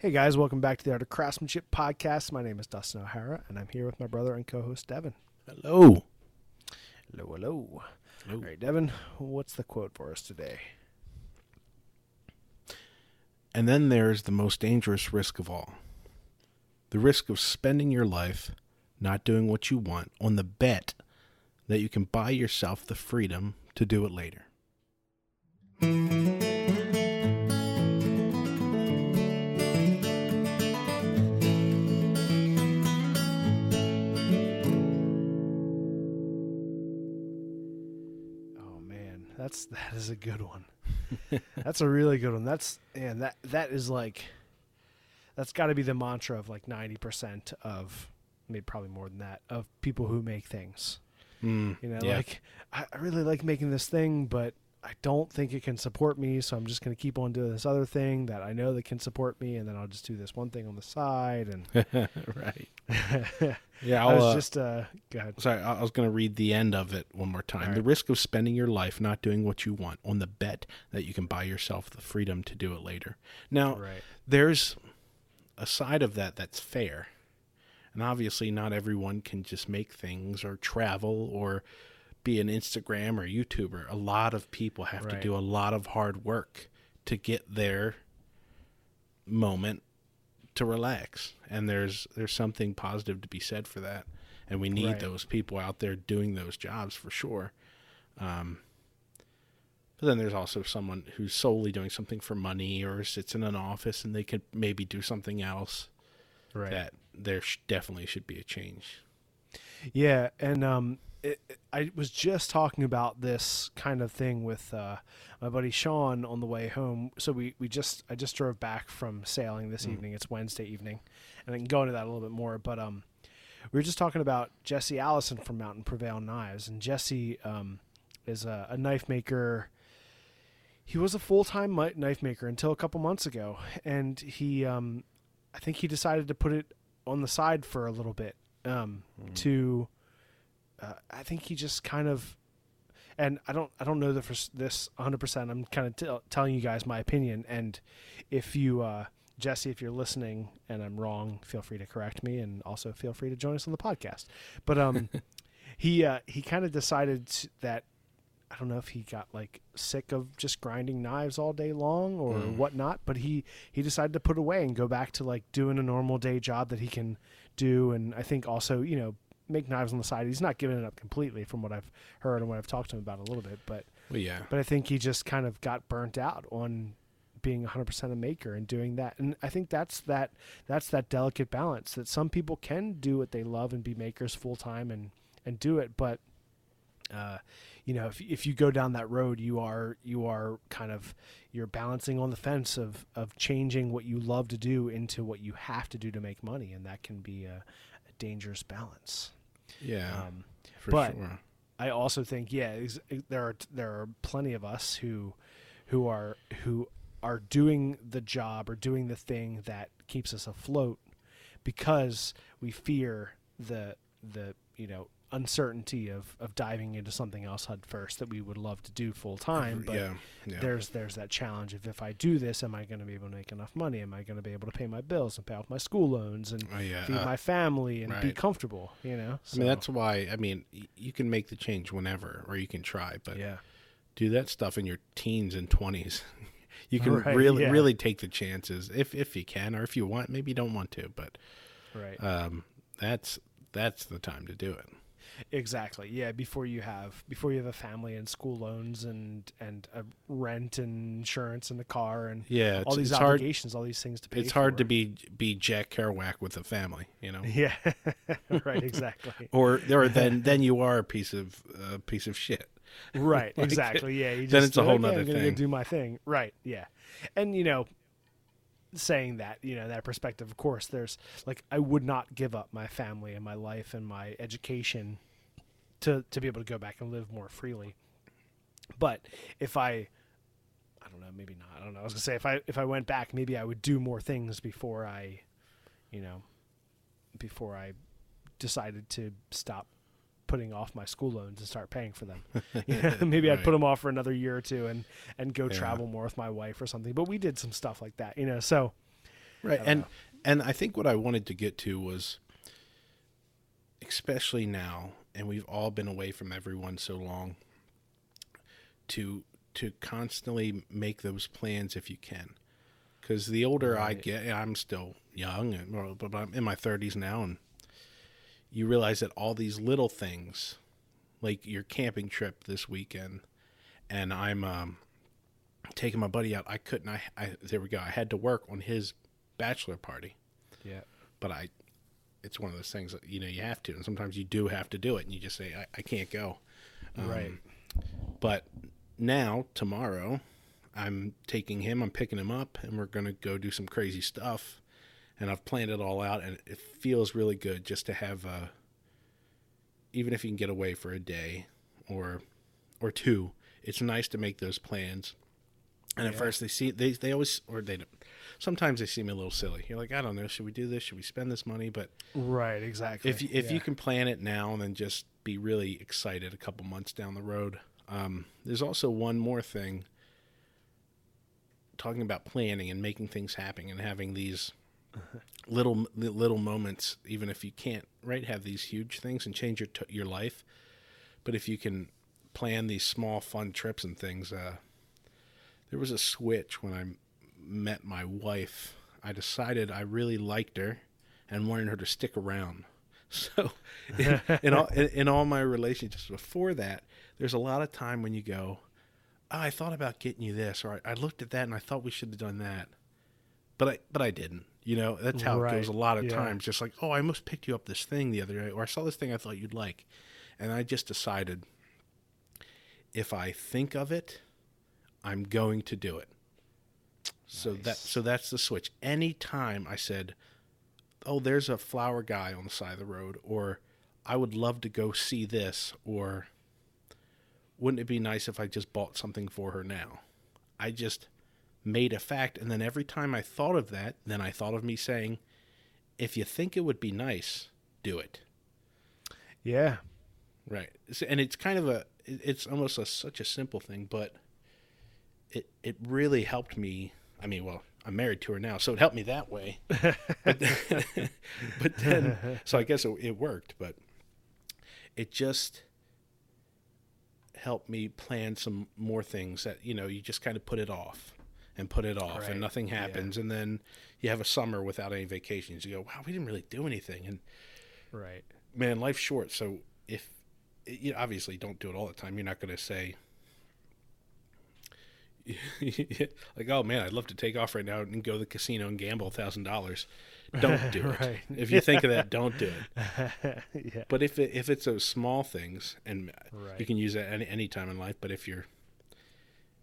Hey guys, welcome back to the Art of Craftsmanship podcast. My name is Dustin O'Hara, and I'm here with my brother and co-host Devon. Hello. Hello, hello. Hello. All right, Devon, what's the quote for us today? And then there's the most dangerous risk of all the risk of spending your life not doing what you want on the bet that you can buy yourself the freedom to do it later. That's that is a good one. that's a really good one. That's and that that is like that's got to be the mantra of like 90% of maybe probably more than that of people who make things. Mm, You know, yeah. like I, I really like making this thing, but I don't think it can support me, so I'm just going to keep on doing this other thing that I know that can support me, and then I'll just do this one thing on the side. And right. I Yeah, I'll, was uh, just uh, go ahead. Sorry, I I was going to read the end of it one more time. All The risk of spending your life not doing what you want on the bet that you can buy yourself the freedom to do it later. Now, Right. there's a side of that that's fair. And obviously, not everyone can just make things or travel or be an Instagram or YouTuber. A lot of people have to do a lot of hard work to get their moment to relax. And there's there's something positive to be said for that. And we need Right. those people out there doing those jobs for sure. Um, but then there's also someone who's solely doing something for money or sits in an office and they could maybe do something else Right. that there sh- definitely should be a change. Yeah, and um, it, it- I was just talking about this kind of thing with uh, my buddy Sean on the way home. So we, we just I just drove back from sailing this evening. It's Wednesday evening, and I can go into that a little bit more. But um, we were just talking about Jesse Allison from Mountain Prevail Knives, and Jesse um, is a, a knife maker. He was a full time knife maker until a couple months ago, and he um, I think he decided to put it on the side for a little bit um, to uh, I think he just kind of and I don't I don't know that for this 100%. I'm kind of tell telling you guys my opinion and if you uh, Jesse if you're listening and I'm wrong, feel free to correct me and also feel free to join us on the podcast. But um he uh, he kind of decided that I don't know if he got like sick of just grinding knives all day long or whatnot, but he he decided to put away and go back to like doing a normal day job that he can do, and I think also you know make knives on the side. He's not giving it up completely from what I've heard and what I've talked to him about a little bit, but Well, yeah. but I think he just kind of got burnt out on being 100% a maker and doing that. And I think that's that that's that delicate balance that some people can do what they love and be makers full time and and do it, but uh, you know, if if you go down that road, you are you are kind of you're balancing on the fence of of changing what you love to do into what you have to do to make money, and that can be a, a dangerous balance. Yeah. Um, for but- sure. I also think yeah, ex- there are there are plenty of us who who are who are doing the job or doing the thing that keeps us afloat because we fear the the you know uncertainty of of diving into something else head first that we would love to do full time but yeah. Yeah. there's there's that challenge of if I do this am I going to be able to make enough money am I going to be able to pay my bills and pay off my school loans and Oh, yeah. feed Uh, my family and be comfortable you know I mean, that's why, I mean, y- you can make the change whenever, or you can try, but yeah do that stuff in your teens and 20s. you can Right, really, yeah. really take the chances if, if you can, or if you want, maybe you don't want to, but right um, that's, that's the time to do it. Exactly. Yeah. Before you have before you have a family and school loans and and a rent and insurance and the car and Yeah. all these it's hard. obligations, all these things to pay. It's hard to be, be Jack Kerouac with a family, you know, Yeah. right. Exactly. or, or then, then you are a piece of, a piece of shit. right. Like, Exactly. Yeah. You just then it's a whole nother I'm gonna thing. Do my thing. Right. Yeah. And you know, saying that you know that perspective of course there's like i would not give up my family and my life and my education to to be able to go back and live more freely but if i i don't know maybe not i don't know i was gonna say if i if i went back maybe i would do more things before i you know before i decided to stop putting off my school loans and start paying for them. You know, maybe I'd put them off for another year or two and and go Yeah. travel more with my wife or something. But we did some stuff like that, you know. So right and know. and i think what i wanted to get to was especially now and we've all been away from everyone so long to to constantly make those plans if you can. Because the older i get i'm still young and well, but i'm in my 30s now and you realize that all these little things like your camping trip this weekend and i'm um taking my buddy out i couldn't I, I there we go i had to work on his bachelor party. Yeah, but I, it's one of those things that you know you have to, and sometimes you do have to do it, and you just say I, I can't go. Um, right. But now tomorrow, I'm taking him, I'm picking him up, and we're gonna go do some crazy stuff, and I've planned it all out, and it feels really good just to have, uh, even if you can get away for a day or or two, it's nice to make those plans. And at first they see they they always or they don't. Sometimes they seem a little silly. You're like, I don't know, should we do this? Should we spend this money? But Right, exactly. if you, if you can plan it now and then just be really excited a couple months down the road. Um, there's also one more thing. Talking about planning and making things happen and having these little little moments, even if you can't right have these huge things and change your your life, but if you can plan these small fun trips and things. Uh, there was a switch when I met my wife. I decided I really liked her and wanted her to stick around. So, in, in all in, in all my relationships before that, there's a lot of time when you go, oh, "I thought about getting you this," or I, "I looked at that and I thought we should have done that," but I but I didn't. You know, that's how it goes. A lot of yeah. times, just like, "Oh, I almost picked you up this thing the other day," or "I saw this thing I thought you'd like," and I just decided if I think of it, I'm going to do it. So that so that's the switch. Anytime I said, "Oh, there's a flower guy on the side of the road," or "I would love to go see this," or "Wouldn't it be nice if I just bought something for her now?" I just made a fact, and then every time I thought of that, then I thought of me saying, "If you think it would be nice, do it." yeah, Right. And it's kind of a it's almost a, such a simple thing, but it it really helped me. I mean, well, I'm married to her now, so it helped me that way. but, then, but then so I guess it, it worked, but it just helped me plan some more things that, you know, you just kind of put it off and put it off Right. and nothing Yeah. happens and then you have a summer without any vacations. You go, "Wow, we didn't really do anything." And right. man, life's short. So if you know, obviously don't do it all the time. You're not going to say like, "Oh man, I'd love to take off right now and go to the casino and gamble a thousand dollars." Don't do it. Right. If you think of that, don't do it. yeah, But if it, if it's those small things, and you can use that any any time in life. But if you're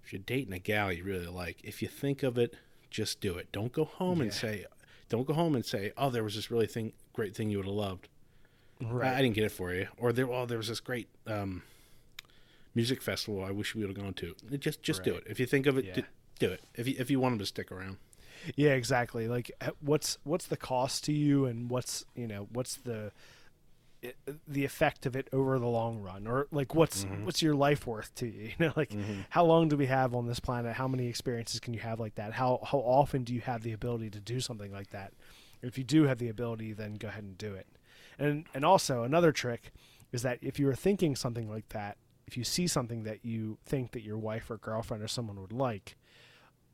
if you're dating a gal you really like, if you think of it, just do it. Don't go home and say, don't go home and say, "Oh, there was this really thing, great thing you would have loved." I- right. I, didn't get it for you. Or there, oh, there was this great um, music festival I wish we would have gone to. Just, just do it. If you think of it, Yeah. do, do it. If you, if you want them to stick around. Yeah, exactly. Like, what's what's the cost to you, and what's you know what's the the effect of it over the long run, or like what's Mm-hmm. what's your life worth to you? You know, like how long do we have on this planet? How many experiences can you have like that? How how often do you have the ability to do something like that? If you do have the ability, then go ahead and do it. And and also another trick is that if you are thinking something like that, if you see something that you think that your wife or girlfriend or someone would like,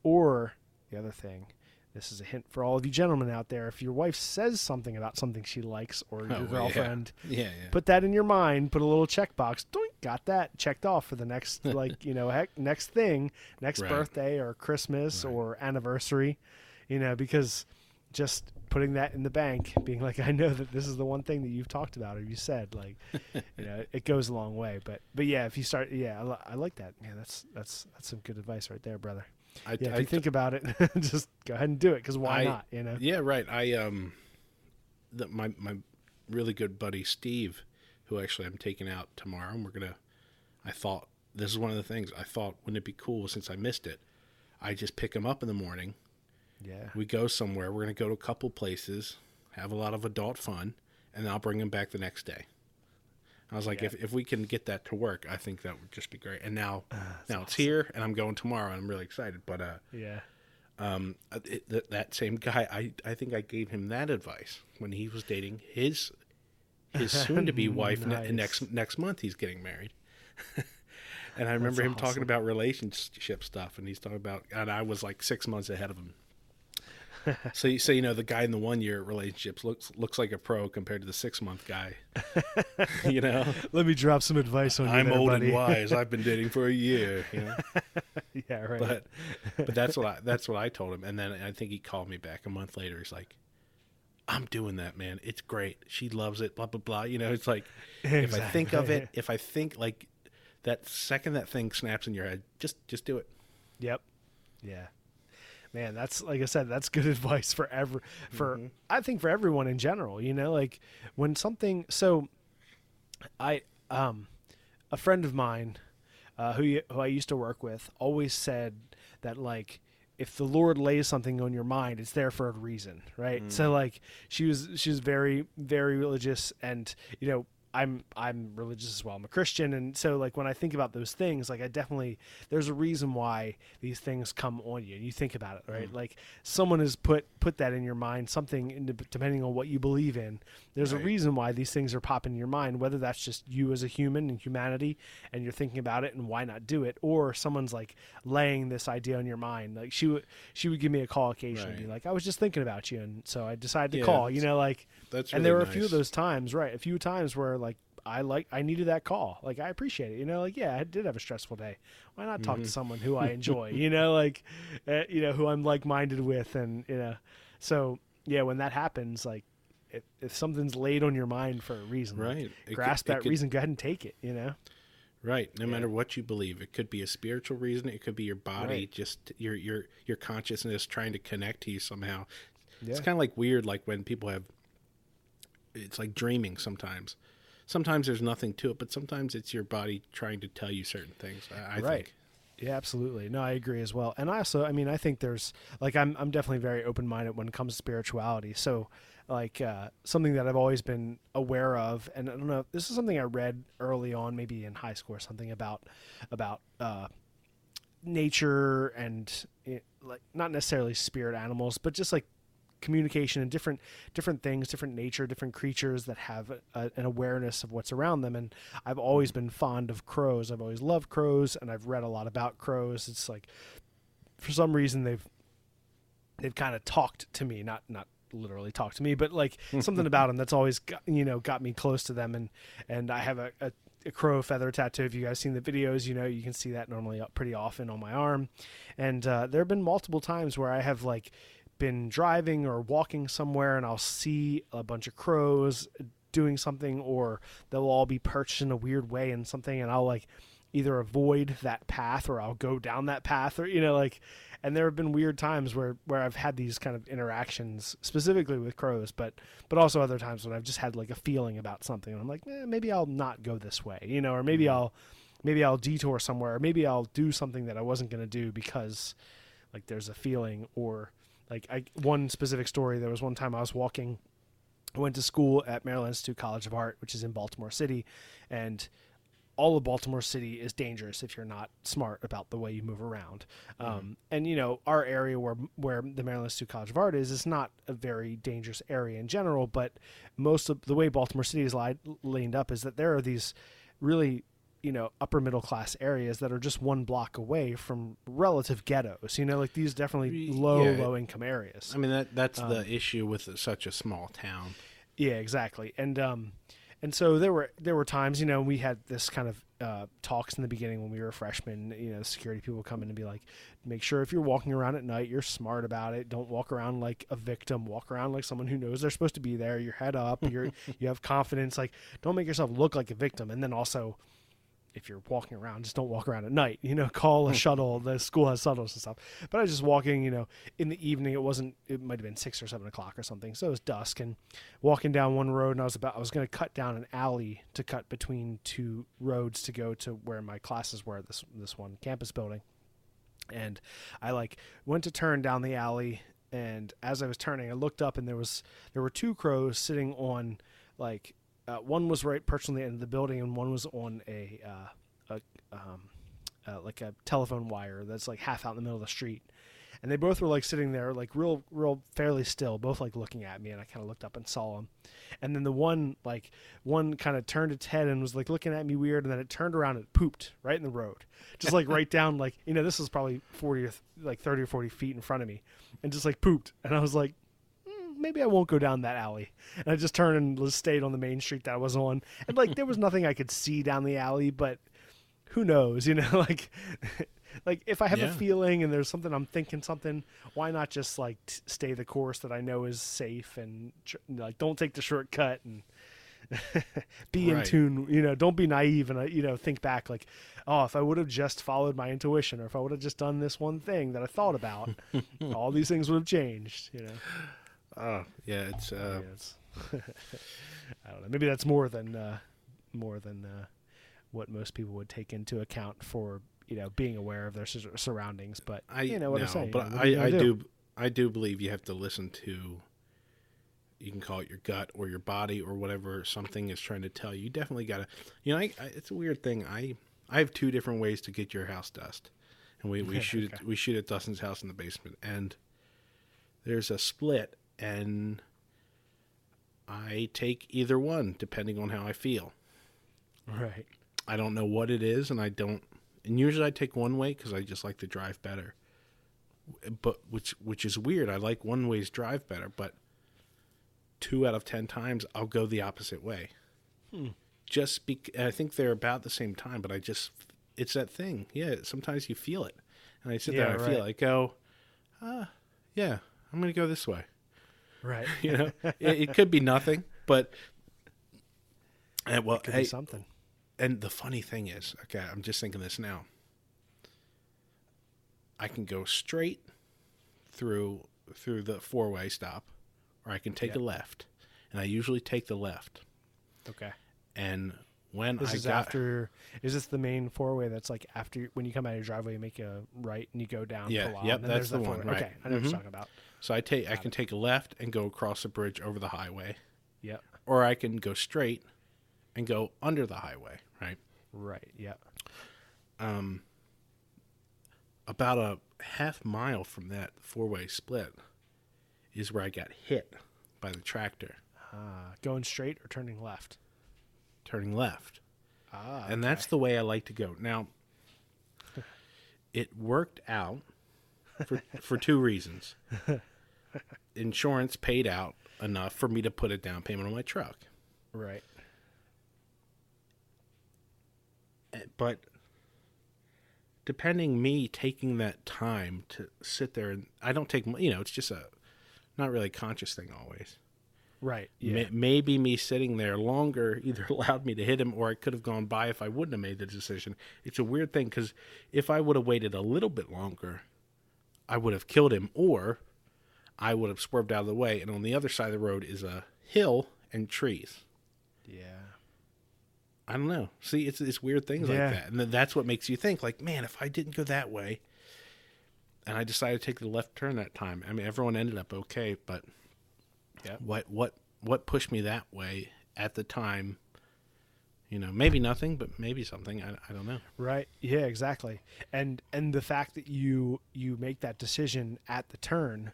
or the other thing, this is a hint for all of you gentlemen out there. If your wife says something about something she likes or Oh, your yeah. girlfriend, Yeah, yeah. put that in your mind, put a little checkbox, doink, got that checked off for the next like, you know, heck, next thing, next Right. birthday or Christmas Right. or anniversary, you know, because just putting that in the bank, being like, I know that this is the one thing that you've talked about or you said, like, you know, it goes a long way. But but yeah, if you start, yeah, I, li- I like that. Man, that's that's that's some good advice right there, brother. I, yeah, if I you think about it, just go ahead and do it because why I- not? You know. Yeah, right. I um, the, my my really good buddy Steve, who actually I'm taking out tomorrow, and we're gonna. I thought this is one of the things I thought wouldn't it be cool since I missed it. I just pick him up in the morning. Yeah. We go somewhere. We're gonna go to a couple places, have a lot of adult fun, and then I'll bring him back the next day. I was like, Yeah. if, if we can get that to work, I think that would just be great. And now, Ah, now it's here, and I'm going tomorrow, and I'm really excited. But uh, Yeah. um, uh, it, that, that same guy, I, I think I gave him that advice when he was dating his his soon to be wife. ne- next next month, he's getting married. and I remember him talking about relationship stuff, and he's talking about, and I was like six months ahead of him. so, you- so you know, the guy in the one year relationships looks looks like a pro compared to the six month guy. you know, Let me drop some advice on you. I'm there, old buddy. and wise. I've been dating for a year. You know. yeah. Right. but but that's what I that's what I told him, and then I think he called me back a month later. He's like, "I'm doing that, man. It's great. She loves it. Blah blah blah. You know, it's like if I think of it, if I think like that second that thing snaps in your head, just just do it. Yep. Yeah. Man, that's like I said, that's good advice for ever for Mm-hmm. I think for everyone in general, you know, like when something so I um a friend of mine uh, who who I used to work with always said that like if the Lord lays something on your mind, it's there for a reason, right? So like she was she was very very religious, and you know I'm I'm religious as well. I'm a Christian, and so like when I think about those things, like I definitely there's a reason why these things come on you, and you think about it, right? Mm. Like someone has put put that in your mind, something in, depending on what you believe in. There's a reason why these things are popping in your mind, whether that's just you as a human and humanity, and you're thinking about it and why not do it, or someone's like laying this idea on your mind. Like she would she would give me a call occasionally, and be like, I was just thinking about you, and so I decided to Yeah, call. You know, like That's and there were really a few of those times, right? A few times where like I like I needed that call. Like I appreciate it. You know, like yeah, I did have a stressful day. Why not Mm-hmm. talk to someone who I enjoy? you know, like uh, you know who I'm like minded with, and you know, so yeah, when that happens, like if, if something's laid on your mind for a reason, Right. Could- grasp it that could- reason. Go ahead and take it. You know, Right. No matter what you believe, it could be a spiritual reason. It could be your body, Right. just your your your consciousness trying to connect to you somehow. Yeah. It's kind of like weird, like when people have. It's like dreaming sometimes. Sometimes there's nothing to it, but sometimes it's your body trying to tell you certain things. I, I right. think. Yeah, absolutely. No, I agree as well. And I also, I mean, I think there's like I'm I'm definitely very open minded when it comes to spirituality. So, like uh, something that I've always been aware of, and I don't know, this is something I read early on, maybe in high school or something about about uh, nature and it, like not necessarily spirit animals, but just like communication and different different things, different nature, different creatures that have a, an awareness of what's around them. And I've always been fond of crows. I've always loved crows, and I've read a lot about crows. It's like for some reason they've they've kind of talked to me, not not literally talked to me, but like something about them that's always got, you know got me close to them. And and I have a, a a crow feather tattoo. If you guys seen the videos, you know you can see that normally up pretty often on my arm. And uh, there have been multiple times where I have like been driving or walking somewhere, and I'll see a bunch of crows doing something, or they'll all be perched in a weird way and something, and I'll like either avoid that path or I'll go down that path, or you know like. And there have been weird times where, where I've had these kind of interactions specifically with crows, but but also other times when I've just had like a feeling about something. And I'm like, eh, maybe I'll not go this way, you know, or maybe I'll maybe I'll detour somewhere, or maybe I'll do something that I wasn't going to do because like there's a feeling or like I one specific story. There was one time I was walking. I went to school at Maryland Institute College of Art, which is in Baltimore City, and all of Baltimore City is dangerous if you're not smart about the way you move around. Um, and you know, our area where where the Maryland Institute College of Art is is not a very dangerous area in general. But most of the way Baltimore City is li- laid up is that there are these really you know upper middle class areas that are just one block away from relative ghettos. You know, like these definitely low yeah. low income areas. I mean that that's Um, the issue with such a small town. Yeah, exactly. And um and so there were there were times, you know, we had this kind of uh, talks in the beginning when we were freshmen. You know, security people come in and be like, "Make sure if you're walking around at night, you're smart about it. Don't walk around like a victim. Walk around like someone who knows they're supposed to be there. Your head up. You're you have confidence. Like, don't make yourself look like a victim. And then also, if you're walking around, just don't walk around at night. You know, call a hmm. shuttle. The school has shuttles and stuff. But I was just walking. You know, in the evening. It wasn't. It might have been six or seven o'clock or something. So it was dusk and walking down one road, and I was about. I was going to cut down an alley to cut between two roads to go to where my classes were. This this one campus building, and I like went to turn down the alley. And as I was turning, I looked up, and there was there were two crows sitting on like uh, one was right end of the building, and one was on a, uh, a um, uh, like a telephone wire that's like half out in the middle of the street. And they both were like sitting there, like real, real, fairly still, both like looking at me. And I kind of looked up and saw them. And then the one, like, one kind of turned its head and was like looking at me weird. And then it turned around and pooped right in the road, just like right down, like, you know, this was probably 40 or th- like 30 or 40 feet in front of me and just like pooped. And I was like, maybe I won't go down that alley. And I just turned and just stayed on the main street that I was on. And like there was nothing I could see down the alley, but who knows, you know, like like if I have Yeah. a feeling and there's something I'm thinking something, why not just like t- stay the course that I know is safe and tr- like don't take the shortcut and be in tune, you know, don't be naive and uh, you know think back like oh, if I would have just followed my intuition or if I would have just done this one thing that I thought about, all these things would have changed, you know. Oh, yeah, it's uh, I don't know. Maybe that's more than uh, more than uh, what most people would take into account for you know being aware of their surroundings. But I you know what no, I'm saying. but you know, what are you I, I do I do believe you have to listen to you can call it your gut or your body or whatever something is trying to tell you. You definitely got to you know I, I, it's a weird thing. I I have two different ways to get your house dust. And we, we shoot it we shoot at Dustin's house in the basement and there's a split and I take either one depending on how I feel. Right. I don't know what it is, and I don't. And usually I take one way because I just like to drive better. But which which is weird. I like one ways drive better, but two out of ten times I'll go the opposite way. Just be, I think they're about the same time, but I just it's that thing. Yeah, sometimes you feel it, and I sit there and I feel right. it. I go, ah, yeah, I'm gonna go this way. Right. You know, it, it could be nothing, but. uh, well, Could hey, be something. and the funny thing is, okay, I'm just thinking this now. I can go straight through through the four way stop, or I can take Yeah. a left, and I usually take the left. Okay. And when This I is got after. Is this the main four way? That's like after when you come out of your driveway, you make a right and you go down. Yeah, yep, and that's there's the that one, right. Okay, I know what Mhm. you're talking about. So I take I can take a left and go across the bridge over the highway, Yep. or I can go straight and go under the highway. Right. Right. Yep. Um. About a half mile from that four way split is where I got hit by the tractor. Uh, going straight or turning left. turning left. Ah. And that's the way I like to go. Now, it worked out for, for two reasons. Insurance paid out enough for me to put a down payment on my truck. right. Eh, But depending me taking that time to sit there and I don't take, you know, it's just a not really conscious thing always. Right. Ma- Yeah. maybe me sitting there longer either allowed me to hit him or I could have gone by if I wouldn't have made the decision. It's a weird thing because if I would have waited a little bit longer, I would have killed him or I would have swerved out of the way. And on the other side of the road is a hill and trees. yeah. I don't know. See, it's it's weird things Yeah. like that, and that's what makes you think, like, man, if I didn't go that way, and I decided to take the left turn that time. I mean, everyone ended up okay, but Yeah. what what what pushed me that way at the time? You know, maybe nothing, but maybe something. I, I don't know. Right. Yeah, exactly. And and the fact that you you make that decision at the turn,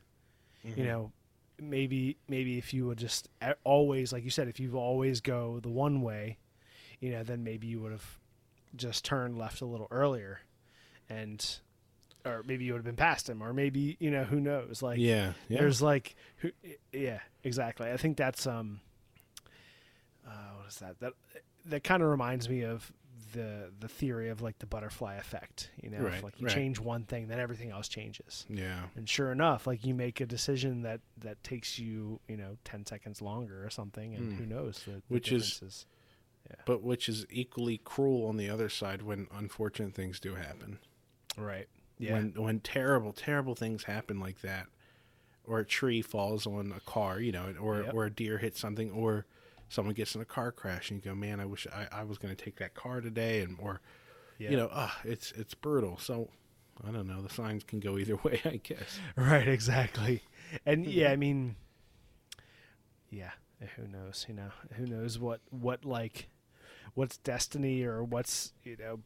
you know, maybe maybe if you would just always like you said if you always go the one way, you know, then maybe you would have just turned left a little earlier and or maybe you would have been past him or maybe, you know, who knows like Yeah, yeah. there's like who yeah, exactly. I think that's um uh, what is that? That that kind of reminds me of the the theory of like the butterfly effect. You know, Right, like you right. change one thing, then everything else changes. yeah, And sure enough, like you make a decision that that takes you, you know, ten seconds longer or something, and Hmm. who knows? The, the Which is- differences. but which is equally cruel on the other side when unfortunate things do happen. Right. Yeah. When when terrible terrible things happen like that, or a tree falls on a car, you know, or Yep. or a deer hits something, or someone gets in a car crash, and you go, man, I wish I, I was going to take that car today, and or Yeah. you know, ah, it's it's brutal. So I don't know. The signs can go either way, I guess. Right, exactly. And yeah, mm-hmm. I mean yeah, eh, who knows, you know. Who knows what what like what's destiny or what's, you know,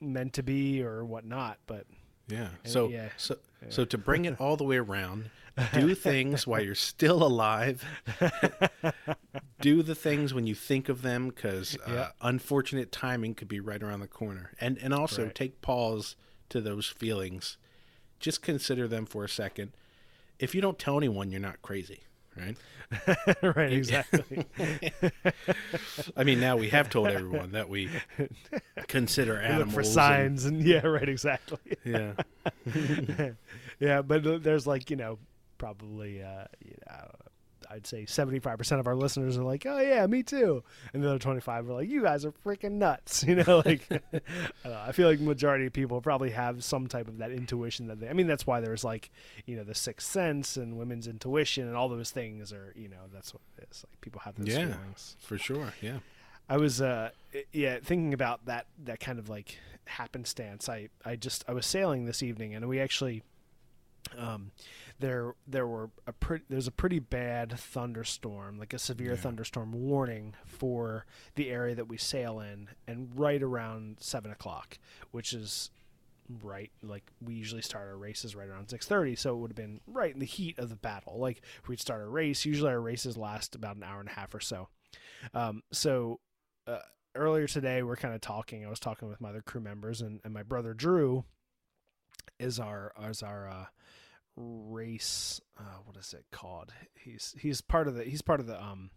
meant to be or whatnot, but Yeah. Eh, so yeah. so eh. so to bring it all the way around, do things while you're still alive. do the things when you think of them because uh, Yeah. unfortunate timing could be right around the corner. And and also Right. take pause to those feelings. Just consider them for a second. If you don't tell anyone, you're not crazy, right? right, exactly. I mean, now we have told everyone that we consider Look animals for signs and yeah, right, exactly. yeah. yeah, but uh, there's like you know probably uh, you know, I'd say 75 percent of our listeners are like, oh yeah, me too, and the other 25 are like, you guys are freaking nuts, you know. Like, I, know, I feel like majority of people probably have some type of that intuition that they. I mean, that's why there's like you know the sixth sense and women's intuition and all those things are you know that's what it is. Like people have those Yeah, feelings. for sure. Yeah. I was uh yeah thinking about that that kind of like happenstance. I I just I was sailing this evening and we actually um there there were a pretty there's a pretty bad thunderstorm like a severe Yeah. thunderstorm warning for the area that we sail in and right around seven o'clock which is right like we usually start our races right around 6.30 so it would have been right in the heat of the battle like if we'd start a race usually our races last about an hour and a half or so um, so uh, earlier today we're kind of talking i was talking with my other crew members and, and my brother drew is our is our uh, race uh, what is it called? He's he's part of the he's part of the um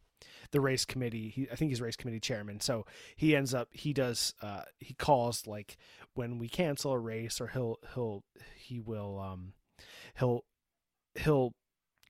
the race committee. He, i think he's race committee chairman. So he ends up he does uh he calls like when we cancel a race or he'll he'll he will um he'll he'll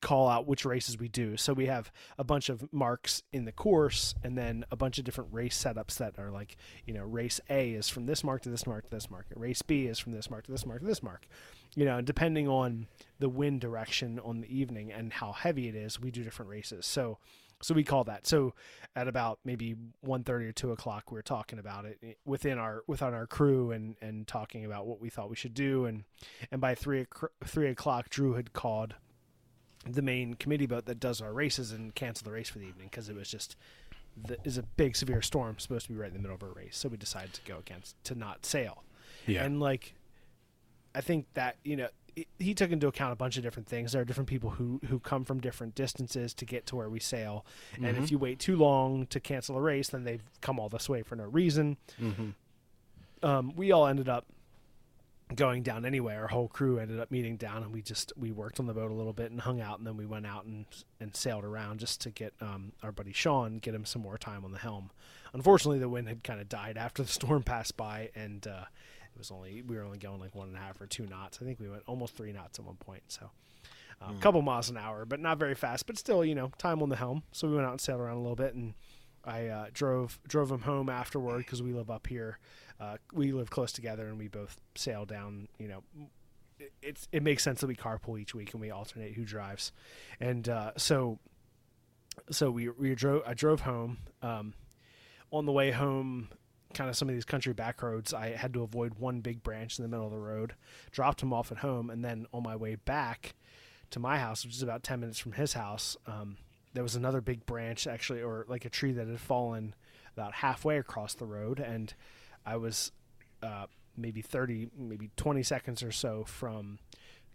call out which races we do. So we have a bunch of marks in the course and then a bunch of different race setups that are like, you know, race A is from this mark to this mark to this mark. Race B is from this mark to this mark to this mark. You know, depending on the wind direction on the evening and how heavy it is, we do different races. So so we call that. So at about maybe 1.30 or 2 o'clock, we were talking about it eh, within our within our crew and and talking about what we thought we should do. And and by 3, o'c- 3 o'clock, Drew had called the main committee boat that does our races and cancel the race for the evening because it was just the, is a big severe storm supposed to be right in the middle of our race. So we decided to go against to not sail. Yeah. and like i think that you know he- he took into account a bunch of different things. There are different people who who come from different distances to get to where we sail. And if you wait too long to cancel a race then they've come all this way for no reason. Um, we all ended up going down anyway. Our whole crew ended up meeting down, and we just we worked on the boat a little bit and hung out, and then we went out and and sailed around just to get um, our buddy Sean get him some more time on the helm. Unfortunately, the wind had kind of died after the storm passed by, and uh, it was only we were only going like one and a half or two knots. I think we went almost three knots at one point, so. A couple miles an hour, but not very fast. But still, you know, time on the helm. So we went out and sailed around a little bit, and I uh, drove drove him home afterward because we live up here. Uh, we live close together, and we both sail down. You know, it, it's it makes sense that we carpool each week and we alternate who drives, and uh, so so we we drove. I drove home. Um, on the way home, kind of some of these country back roads, I had to avoid one big branch in the middle of the road. Dropped him off at home, and then on my way back to my house, which is about ten minutes from his house, um, there was another big branch actually, or like a tree that had fallen about halfway across the road, and I was uh, maybe thirty, maybe twenty seconds or so from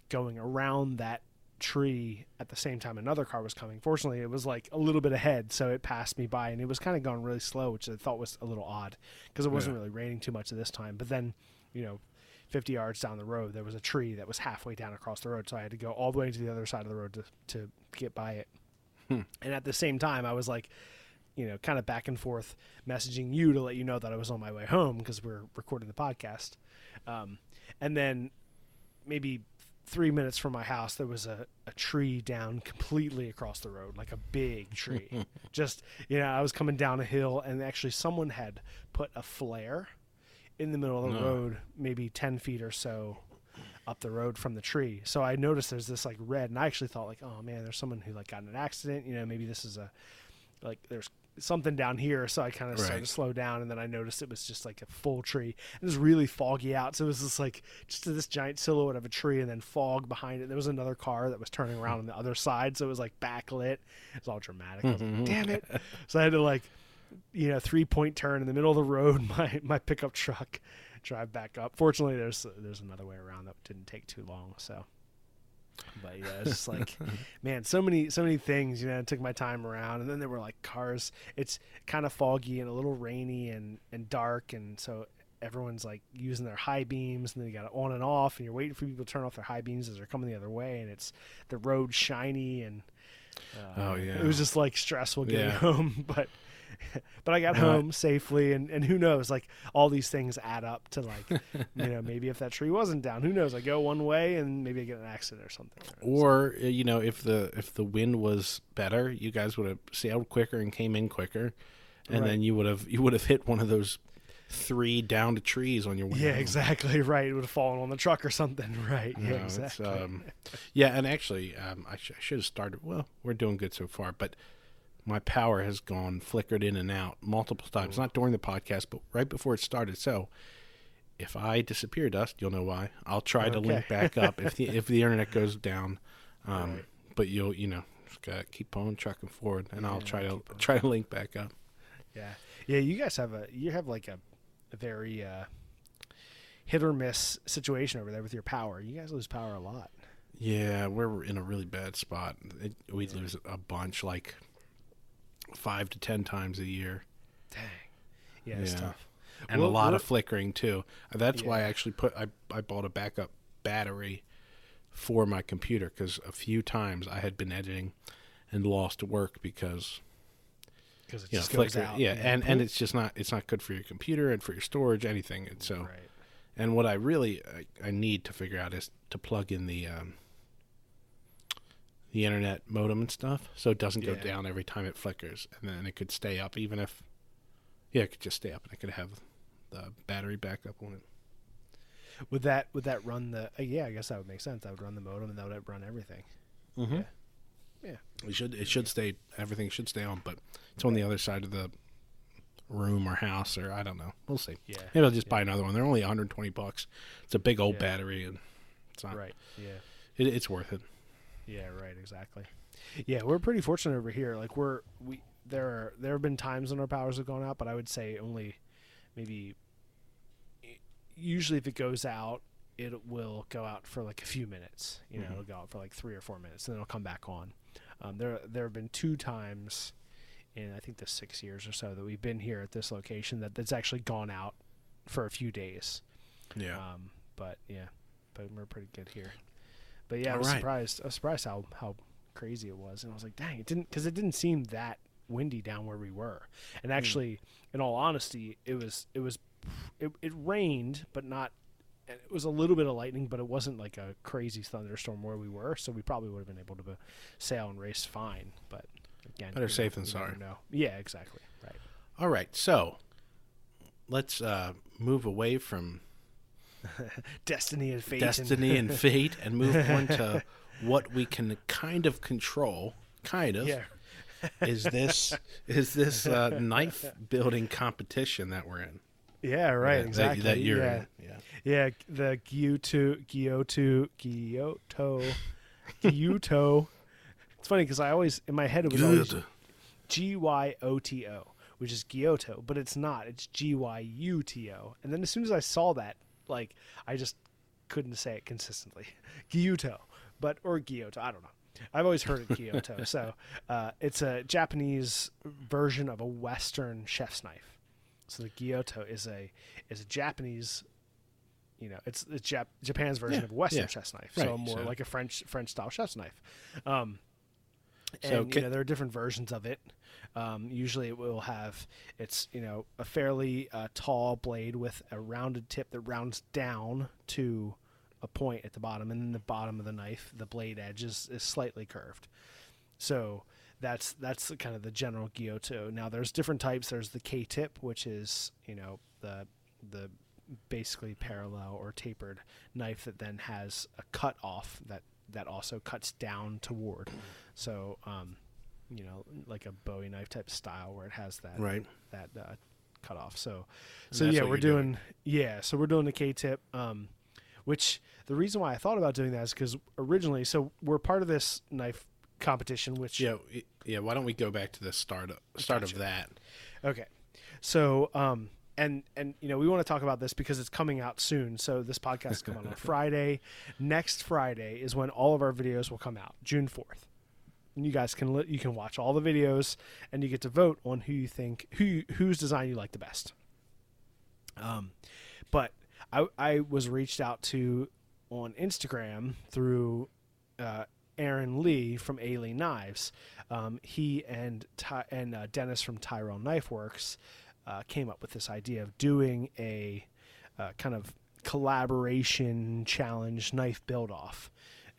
going around that tree at the same time another car was coming. Fortunately, it was like a little bit ahead, so it passed me by, and it was kind of going really slow, which I thought was a little odd because it wasn't Yeah. really raining too much at this time. But then, you know, 50 yards down the road, there was a tree that was halfway down across the road, so I had to go all the way to the other side of the road to, to get by it. And at the same time, I was like, you know, kind of back and forth messaging you to let you know that I was on my way home because we're recording the podcast. Um, and then maybe three minutes from my house, there was a, a tree down completely across the road, like a big tree. Just, you know, I was coming down a hill, and actually someone had put a flare in the middle of the No. road, maybe 10 feet or so up the road from the tree. So I noticed there's this like red, and I actually thought, like, oh man, there's someone who like got in an accident. You know, maybe this is a, like, there's something down here. So I kind of started to slow down, and then I noticed it was just like a full tree. It was really foggy out, so it was just like just this giant silhouette of a tree, and then fog behind it. There was another car that was turning around on the other side, so it was like backlit. It was all dramatic. Was like, mm-hmm. damn it! So I had to like, you know, three point turn in the middle of the road. My my pickup truck drive back up. Fortunately, there's there's another way around that didn't take too long. So. But yeah, it's just like, man, so many, so many things. You know, I took my time around, and then there were like cars. It's kind of foggy and a little rainy and and dark, and so everyone's like using their high beams, and then you got it on and off, and you're waiting for people to turn off their high beams as they're coming the other way, and it's the road shiny, and uh, Oh, yeah. it was just like stressful getting Yeah. home, but. But I got No, I- home safely, and, and who knows? Like all these things add up to like, you know, maybe if that tree wasn't down, who knows? I go one way and maybe I get an accident or something. Or uh, you know, if the if the wind was better, you guys would have sailed quicker and came in quicker, and Right. then you would have you would have hit one of those three downed trees on your way. Yeah, exactly right. It would have fallen on the truck or something, right? Yeah, it's, exactly. um, yeah, and actually, um, I, sh- I should have started. Well, we're doing good so far, but my power has gone flickered in and out multiple times. Not during the podcast, but right before it started. So, if I disappear, Dust, you'll know why. I'll try to link back up if the if the internet goes down. Um, But you'll you know just gotta keep on trucking forward, and I'll try to try to link back up. yeah, yeah. You guys have a you have like a, a very uh, hit or miss situation over there with your power. You guys lose power a lot. Yeah, we're in a really bad spot. It, we lose a bunch, like five to ten times a year. Dang. Yeah, it's Yeah. tough. and Well, a lot of flickering too. That's why I actually put I I bought a backup battery for my computer because a few times I had been editing and lost work because Because it you know just goes flicker. out. Yeah, and and it's just not it's not good for your computer and for your storage anything. And so right. and what I really I, I need to figure out is to plug in the um, the internet modem and stuff so it doesn't go Yeah. down every time it flickers and then it could stay up even if yeah it could just stay up and it could have the battery backup on it. Would that would that run the? Uh, yeah, I guess that would make sense. That would run the modem and that would run everything. Mm-hmm. Yeah. Yeah. It should it should stay everything should stay on, but it's on the other side of the room or house or I don't know. We'll see. Yeah. Maybe I'll just buy another one. They're only 120 bucks. It's a big old Yeah. battery and it's not Right. Yeah. it, it's worth it. Yeah, right, exactly. Yeah, we're pretty fortunate over here. Like we're we there are there have been times when our powers have gone out, but I would say only maybe usually if it goes out, it will go out for like a few minutes. You know, Mhm. it'll go out for like 3 or 4 minutes and then it'll come back on. Um, there there have been two times in I think the 6 years or so that we've been here at this location that that's actually gone out for a few days. Yeah. Um, but yeah, but we're pretty good here. But yeah, I was right. surprised. I was surprised how how crazy it was, and I was like, dang, it didn't because it didn't seem that windy down where we were. Hmm. And actually, in all honesty, it was it was it, it rained, but not. And it was a little bit of lightning, but it wasn't like a crazy thunderstorm where we were. So we probably would have been able to uh, sail and race fine. But again, Better safe than sorry. No, Yeah, exactly. Right. All right. So let's uh, move away from Destiny and fate. destiny and fate and move on to what we can kind of control. Kind of. yeah. Is this is this uh, knife building competition that we're in? Yeah. Right. That- exactly. That, you're yeah. in. Yeah. Yeah, the Gyoto, Gyoto, Gyoto, Gyoto. It's funny because I always in my head it was always G Y O T O, which is Gyoto, but it's not. It's G Y U T O. And then as soon as I saw that, like I just couldn't say it consistently. Gyuto, but or Gyoto. I don't know. I've always heard it Gyoto. so uh, it's a Japanese version of a Western chef's knife. So the Gyoto is a is a Japanese you know, it's it's Jap- Japan's version Yeah, of Western yeah. chef's knife, Right, so more so- like a French French style chef's knife. Um, and So you know, there are different versions of it. Um, usually, it will have it's you know a fairly uh, tall blade with a rounded tip that rounds down to a point at the bottom, and then the bottom of the knife, the blade edge is, is slightly curved. So that's that's the, kind of the general Giotto. Now there's different types. There's the K-tip, which is you know the the basically parallel or tapered knife that then has a cut off that that also cuts down toward. So um, you know, like a Bowie knife type style where it has that Right. that uh, cut off. So so yeah, we're you're doing, yeah, so we're doing the K-tip. Um, which the reason why I thought about doing that is because originally, so we're part of this knife competition, which Yeah, yeah. Why don't we go back to the start of, start Gotcha. of that? Okay. So, um, and and you know we want to talk about this because it's coming out soon. So this podcast is coming out on Friday. Next Friday is when all of our videos will come out, June fourth. And you guys can li- you can watch all the videos and you get to vote on who you think who you, whose design you like the best. Um, but I I was reached out to on Instagram through uh, Aaron Lee from A Lee Knives. Um, he and Ty- and uh, Dennis from Tyrell Knife Works uh, came up with this idea of doing a uh, kind of collaboration challenge knife build off.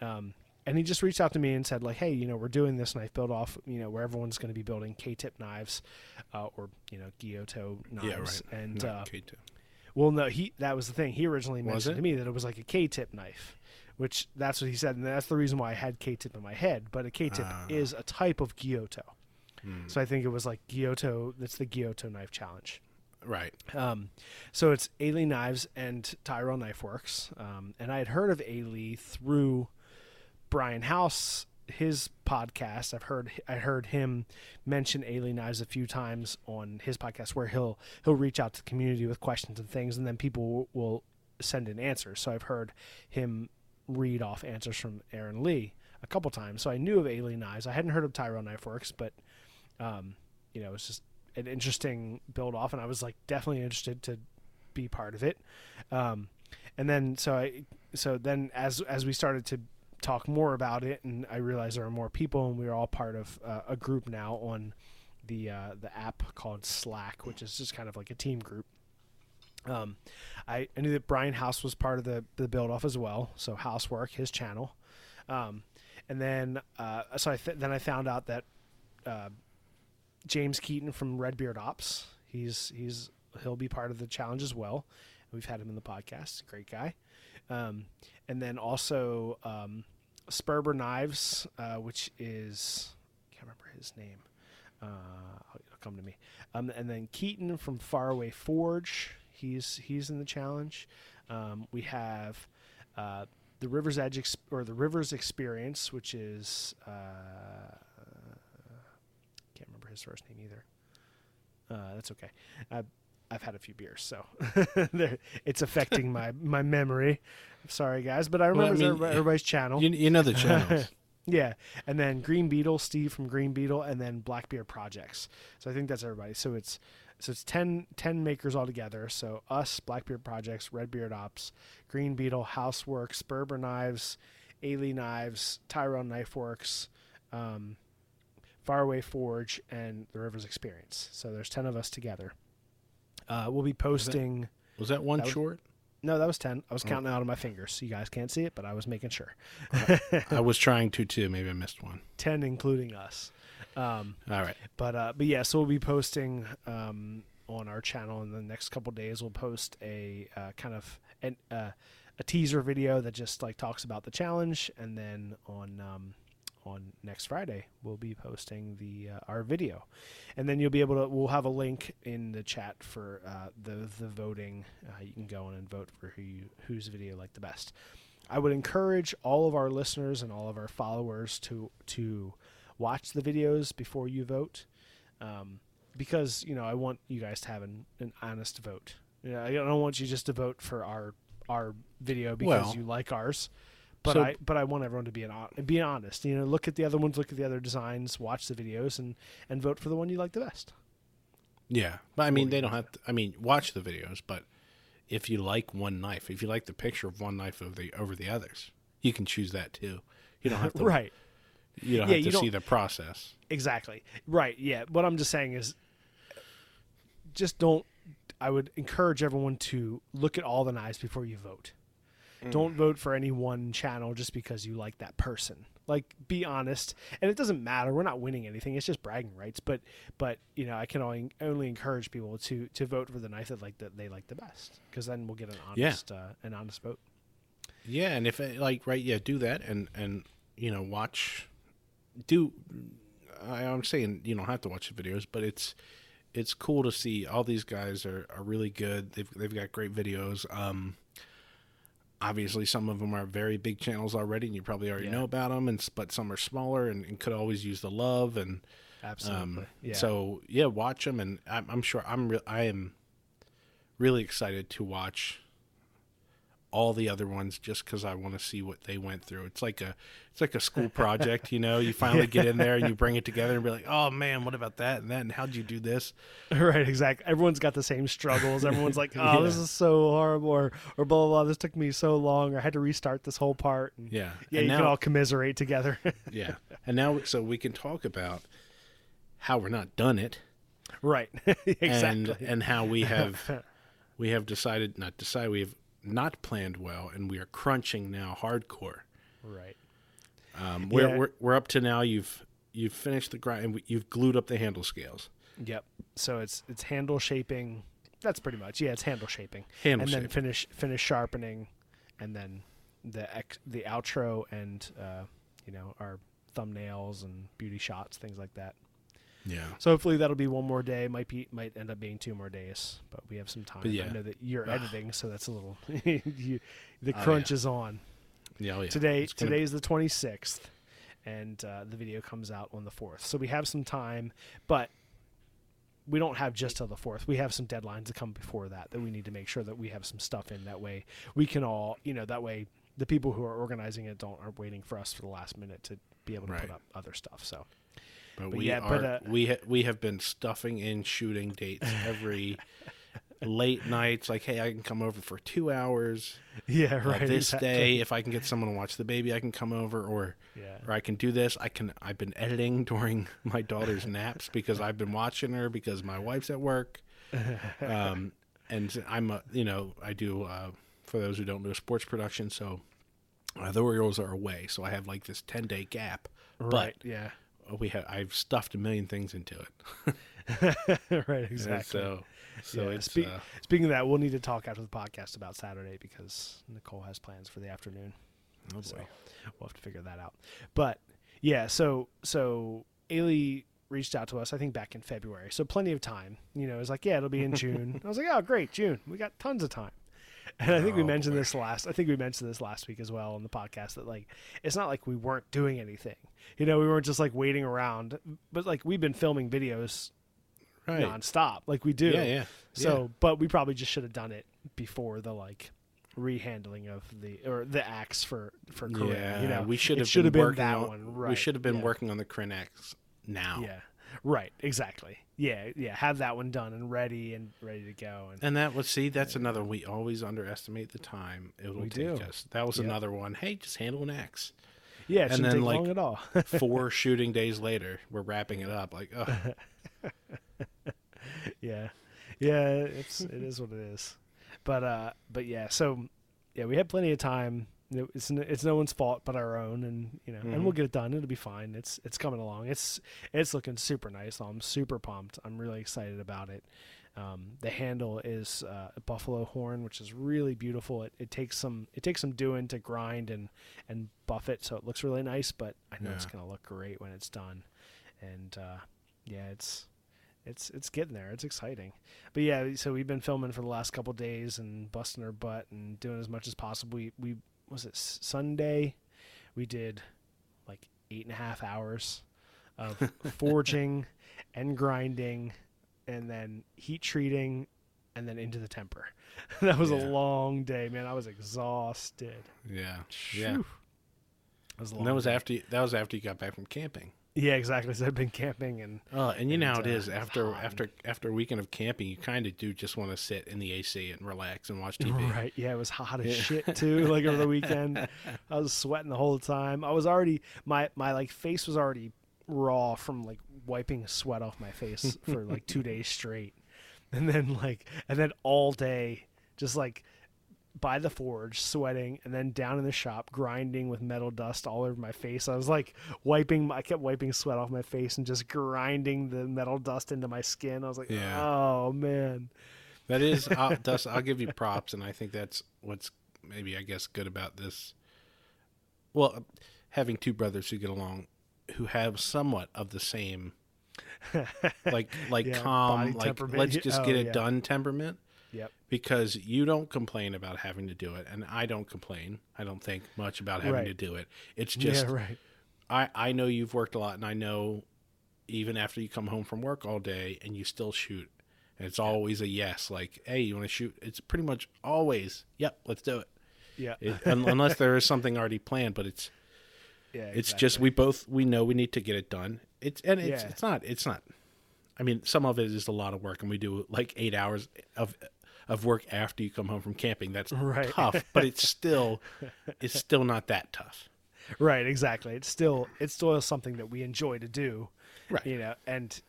Um, and he just reached out to me and said like, hey, you know, we're doing this knife build off, you know, where everyone's going to be building K-tip knives, uh, or you know, Gyuto knives, Yeah, right. and uh, K2. well, no, he that was the thing. He originally mentioned to me that it was like a K-tip knife, which that's what he said, and that's the reason why I had K-tip in my head. But a K-tip Ah. is a type of Gyuto, Hmm. so I think it was like Gyuto. That's the Gyuto knife challenge. Right. Um, so it's Ailey Knives and Tyrell Knife Works, um, and I had heard of Ailey through Brian House, his podcast. I've heard I heard him mention Ailey Knives a few times on his podcast, where he'll he'll reach out to the community with questions and things, and then people will, will send in answers. So I've heard him read off answers from Aaron Lee a couple times. So I knew of Ailey Knives. I hadn't heard of Tyrell Knife Works, but um, you know, it's just an interesting build off, and I was like definitely interested to be part of it. Um, and then so I so then as as we started to talk more about it, and I realized there are more people, and we are all part of uh, a group now on the uh, the app called Slack, which is just kind of like a team group. Um, I, I knew that Brian House was part of the the build off as well, so Housework, his channel. Um, and then uh, so I th- then I found out that uh, James Keaton from Redbeard Ops. He's he's he'll be part of the challenge as well. We've had him in the podcast. Great guy. Um, and then also um, Sperber Knives, uh, which is I can't remember his name. Uh, it'll come to me. Um, and then Keaton from Faraway Forge. He's he's in the challenge. Um, we have uh, the River's Edge or the Rivers Experience, which is uh, his first name either. Uh, that's okay. I've, I've had a few beers, so it's affecting my, my memory. Sorry, guys, but I Well, I remember mean, everybody- everybody's channel. You, you know the channels. Yeah, and then Green Beetle, Steve from Green Beetle, and then Blackbeard Projects. So I think that's everybody. So it's so it's 10, 10 makers altogether. So us, Blackbeard Projects, Redbeard Ops, Green Beetle, Houseworks, Sperber Knives, Ailey Knives, Tyrone Knife Works, um, Faraway Forge, and the Rivers Experience. So there's ten of us together. Uh, we'll be posting. Was that one That was- short? No, that was ten. I was counting out on my fingers, you guys can't see it, but I was making sure. I was trying to too. Maybe I missed one. ten, including us. Um, All right. But uh, but yeah, so we'll be posting um, on our channel in the next couple days. We'll post a uh, kind of an, uh, a teaser video that just like talks about the challenge, and then on um, on next Friday we'll be posting the uh, our video, and then you'll be able to. We'll have a link in the chat for uh, the the voting. Uh, you can go in and vote for who you, whose video you like the best. I would encourage all of our listeners and all of our followers to to watch the videos before you vote, um, because you know I want you guys to have an, an honest vote. You know, I don't want you just to vote for our our video because Well- you like ours, but So- I but I want everyone to be an be honest. You know, look at the other ones, look at the other designs, watch the videos, and and vote for the one you like the best. Yeah, but I mean, they don't have to. I mean, watch the videos, but if you like one knife, if you like the picture of one knife over the over the others, you can choose that too. You don't have to. right. You don't Yeah, have to see the process. Exactly. Right. Yeah. What I'm just saying is just don't I would encourage everyone to look at all the knives before you vote. Don't vote for any one channel just because you like that person. Like, be honest, and it doesn't matter. We're not winning anything. It's just bragging rights. But, but you know, I can only only encourage people to to vote for the knife that like that they like the best, because then we'll get an Yeah. honest uh, an honest vote. Yeah, and if it, like right, yeah, do that and and you know watch, do. I, I'm saying you don't have to watch the videos, but it's it's cool to see all these guys are, are really good. They've they've got great videos. Um, obviously some of them are very big channels already, and you probably already Yeah. know about them. And but some are smaller and, and could always use the love and Absolutely. um, yeah. So yeah, watch them, and I'm, I'm sure I'm re- I am really excited to watch all the other ones just because I want to see what they went through. It's like a it's like a school project, you know. You finally get in there and you bring it together and be like, oh man, what about that and that and how'd you do this? right, exactly. Everyone's got the same struggles. Everyone's like, "Oh, this is so horrible," or, or blah blah blah. This took me so long. Or I had to restart this whole part. And, Yeah, yeah. And You can all commiserate together. yeah, and now so we can talk about how we're not done it right, exactly. and and how we have we have decided not decided we have not planned well and we are crunching now hardcore. right. Um, we're, Yeah. we're we're up to now. You've you've finished the grind and you've glued up the handle scales. Yep. So it's it's handle shaping. That's pretty much yeah. It's handle shaping, Handle and then finish finish sharpening, and then the ex, the outro and uh, you know our thumbnails and beauty shots, things like that. Yeah. So hopefully that'll be one more day. Might be might end up being two more days, but we have some time. But yeah. I know that you're editing, so that's a little. you, the Oh, crunch yeah. is on Yeah. Oh, yeah. today. It's gonna- Today's the 26th, and uh, the video comes out on the 4th. So we have some time, but we don't have just till the 4th. We have some deadlines to come before that that we need to make sure that we have some stuff in. That way we can all, you know, that way the people who are organizing it don't aren't waiting for us for the last minute to be able to Right. put up other stuff. So But, but we yeah, are but, uh, we ha- we have been stuffing in shooting dates every late nights. Like, hey, I can come over for two hours. yeah, Uh, right. this exactly. day, if I can get someone to watch the baby, I can come over, or Yeah. or I can do this. I can. I've been editing during my daughter's naps because I've been watching her because my wife's at work. Um, and I'm a, you know, I do. Uh, for those who don't know, sports production. So uh, the Orioles are away, so I have like this ten day gap. Right. Yeah. We have I've stuffed a million things into it. right. And Exactly. So so Yeah, it's spe- uh, Speaking of that, we'll need to talk after the podcast about Saturday because Nicole has plans for the afternoon. oh So we'll have to figure that out. But yeah, so so Ailey reached out to us, I think back in February. So plenty of time. You know, it was like, yeah, it'll be in June. I was like, oh great, June. We got tons of time. And I think we Oh, mentioned boy. this last I think we mentioned this last week as well on the podcast that like it's not like we weren't doing anything. You know, we weren't just like waiting around. But like we've been filming videos right. nonstop. Like we do. Yeah, yeah. So, but we probably just should have done it before the like rehandling of the or the axe for for Corinne. yeah, you know, we should have should been, have been working that on, one. Right. We should have been yeah. working on the Krenex now. Yeah. Right. Exactly. Yeah. Yeah. Have that one done and ready and ready to go. And And that was see, that's another we always underestimate the time it will We take do. us. That was Yep. another one. Hey, just handle an axe. yeah, and then, take like, long at all. Four shooting days later, we're wrapping it up. Like, oh, yeah. Yeah. It's it is what it is. But uh. But yeah. So yeah, we had plenty of time. It- It's it's no one's fault but our own, and you know, and we'll get it done. It'll be fine. It's it's coming along. It's it's looking super nice. I'm super pumped. I'm really excited about it. Um, the handle is uh, a buffalo horn, which is really beautiful. It, it takes some it takes some doing to grind and and buff it, so it looks really nice. But I know it's gonna look great when it's done. And uh, yeah, it's it's it's getting there. It's exciting. But yeah, so we've been filming for the last couple days and busting our butt and doing as much as possible. We we was it Sunday? We did like eight and a half hours of forging and grinding, and then heat treating, and then into the temper. that was Yeah. a long day, man. I was exhausted. yeah, yeah. That was a And long that was after you, that was after you got back from camping. Yeah, exactly. So I've been camping and Oh, and you know how it uh, is after after after a weekend of camping, you kind of do just want to sit in the AC and relax and watch TV. Right. Yeah, it was hot as shit too. Like over the weekend, I was sweating the whole time. I was already my my like face was already raw from like wiping sweat off my face for like two days straight, and then like and then all day just like by the forge, sweating, and then down in the shop, grinding with metal dust all over my face. I was like wiping, I kept wiping sweat off my face and just grinding the metal dust into my skin. I was like, Yeah. oh man, That is, I'll, Dust, I'll give you props, and I think that's what's maybe, I guess, good about this. Well, having two brothers who get along, who have somewhat of the same, like, like Yeah, calm, like let's just Oh, get it yeah. done temperament. Yep, Because you don't complain about having to do it, and I don't complain. I don't think much about having Right. to do it. It's just yeah, right, I, I know you've worked a lot, and I know even after you come home from work all day and you still shoot, and it's always a yes. Like, hey, you want to shoot? It's pretty much always, yep, let's do it. yeah, it un- unless there is something already planned, but it's yeah. it's just we both we know we need to get it done. It's and it's Yeah. it's not it's not. I mean, some of it is a lot of work, and we do like eight hours of of work after you come home from camping. That's Right. tough, but it's still it's still not that tough. right, exactly. It's still it's still something that we enjoy to do, Right. you know, and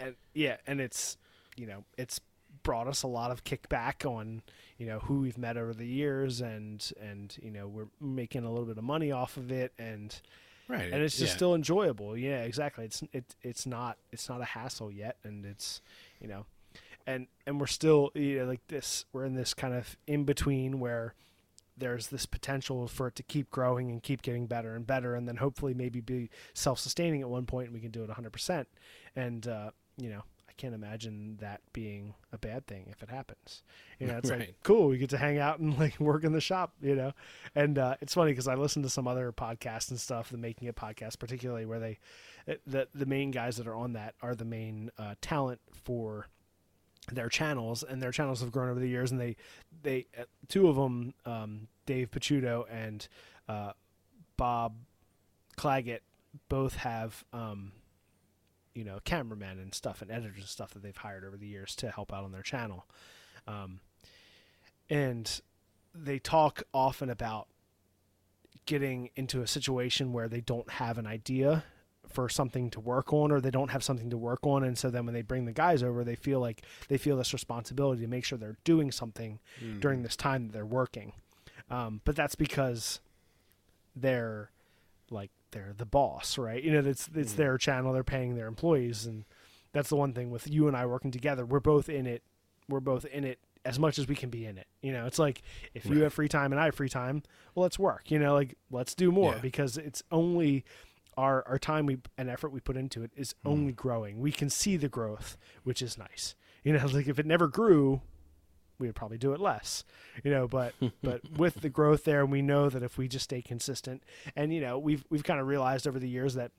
and yeah, and it's you know it's brought us a lot of kickback on you know who we've met over the years and and you know we're making a little bit of money off of it and Right. and it's just yeah. still enjoyable yeah exactly it's it, it's not it's not a hassle yet and it's you know and and we're still you know like this we're in this kind of in between where there's this potential for it to keep growing and keep getting better and better and then hopefully maybe be self-sustaining at one point and we can do it 100% and uh, you know i can't imagine that being a bad thing if it happens. You know it's Right. like cool we get to hang out and like work in the shop you know? And uh, it's funny because i listen to some other podcasts and stuff the making it podcast particularly where they the the main guys that are on that are the main uh, talent for their channels and their channels have grown over the years and they they uh, two of them um, dave picciuto and uh, bob claggett both have um, you know cameramen and stuff and editors and stuff that they've hired over the years to help out on their channel. Um, and they talk often about getting into a situation where they don't have an idea for something to work on or they don't have something to work on. And so then when they bring the guys over they feel like they feel this responsibility to make sure they're doing something during this time that they're working. Um, but that's because they're like they're the boss right? You know it's it's their channel they're paying their employees and that's the one thing with you and I working together. We're both in it we're both in it as much as we can be in it you know? It's like if you have free time and I have free time well let's work you know? Like let's do more Yeah. because it's only our our time we and effort we put into it is Hmm. only growing. We can see the growth which is nice. You know like if it never grew we would probably do it less you know but but with the growth there we know that if we just stay consistent and you know we've we've kind of realized over the years that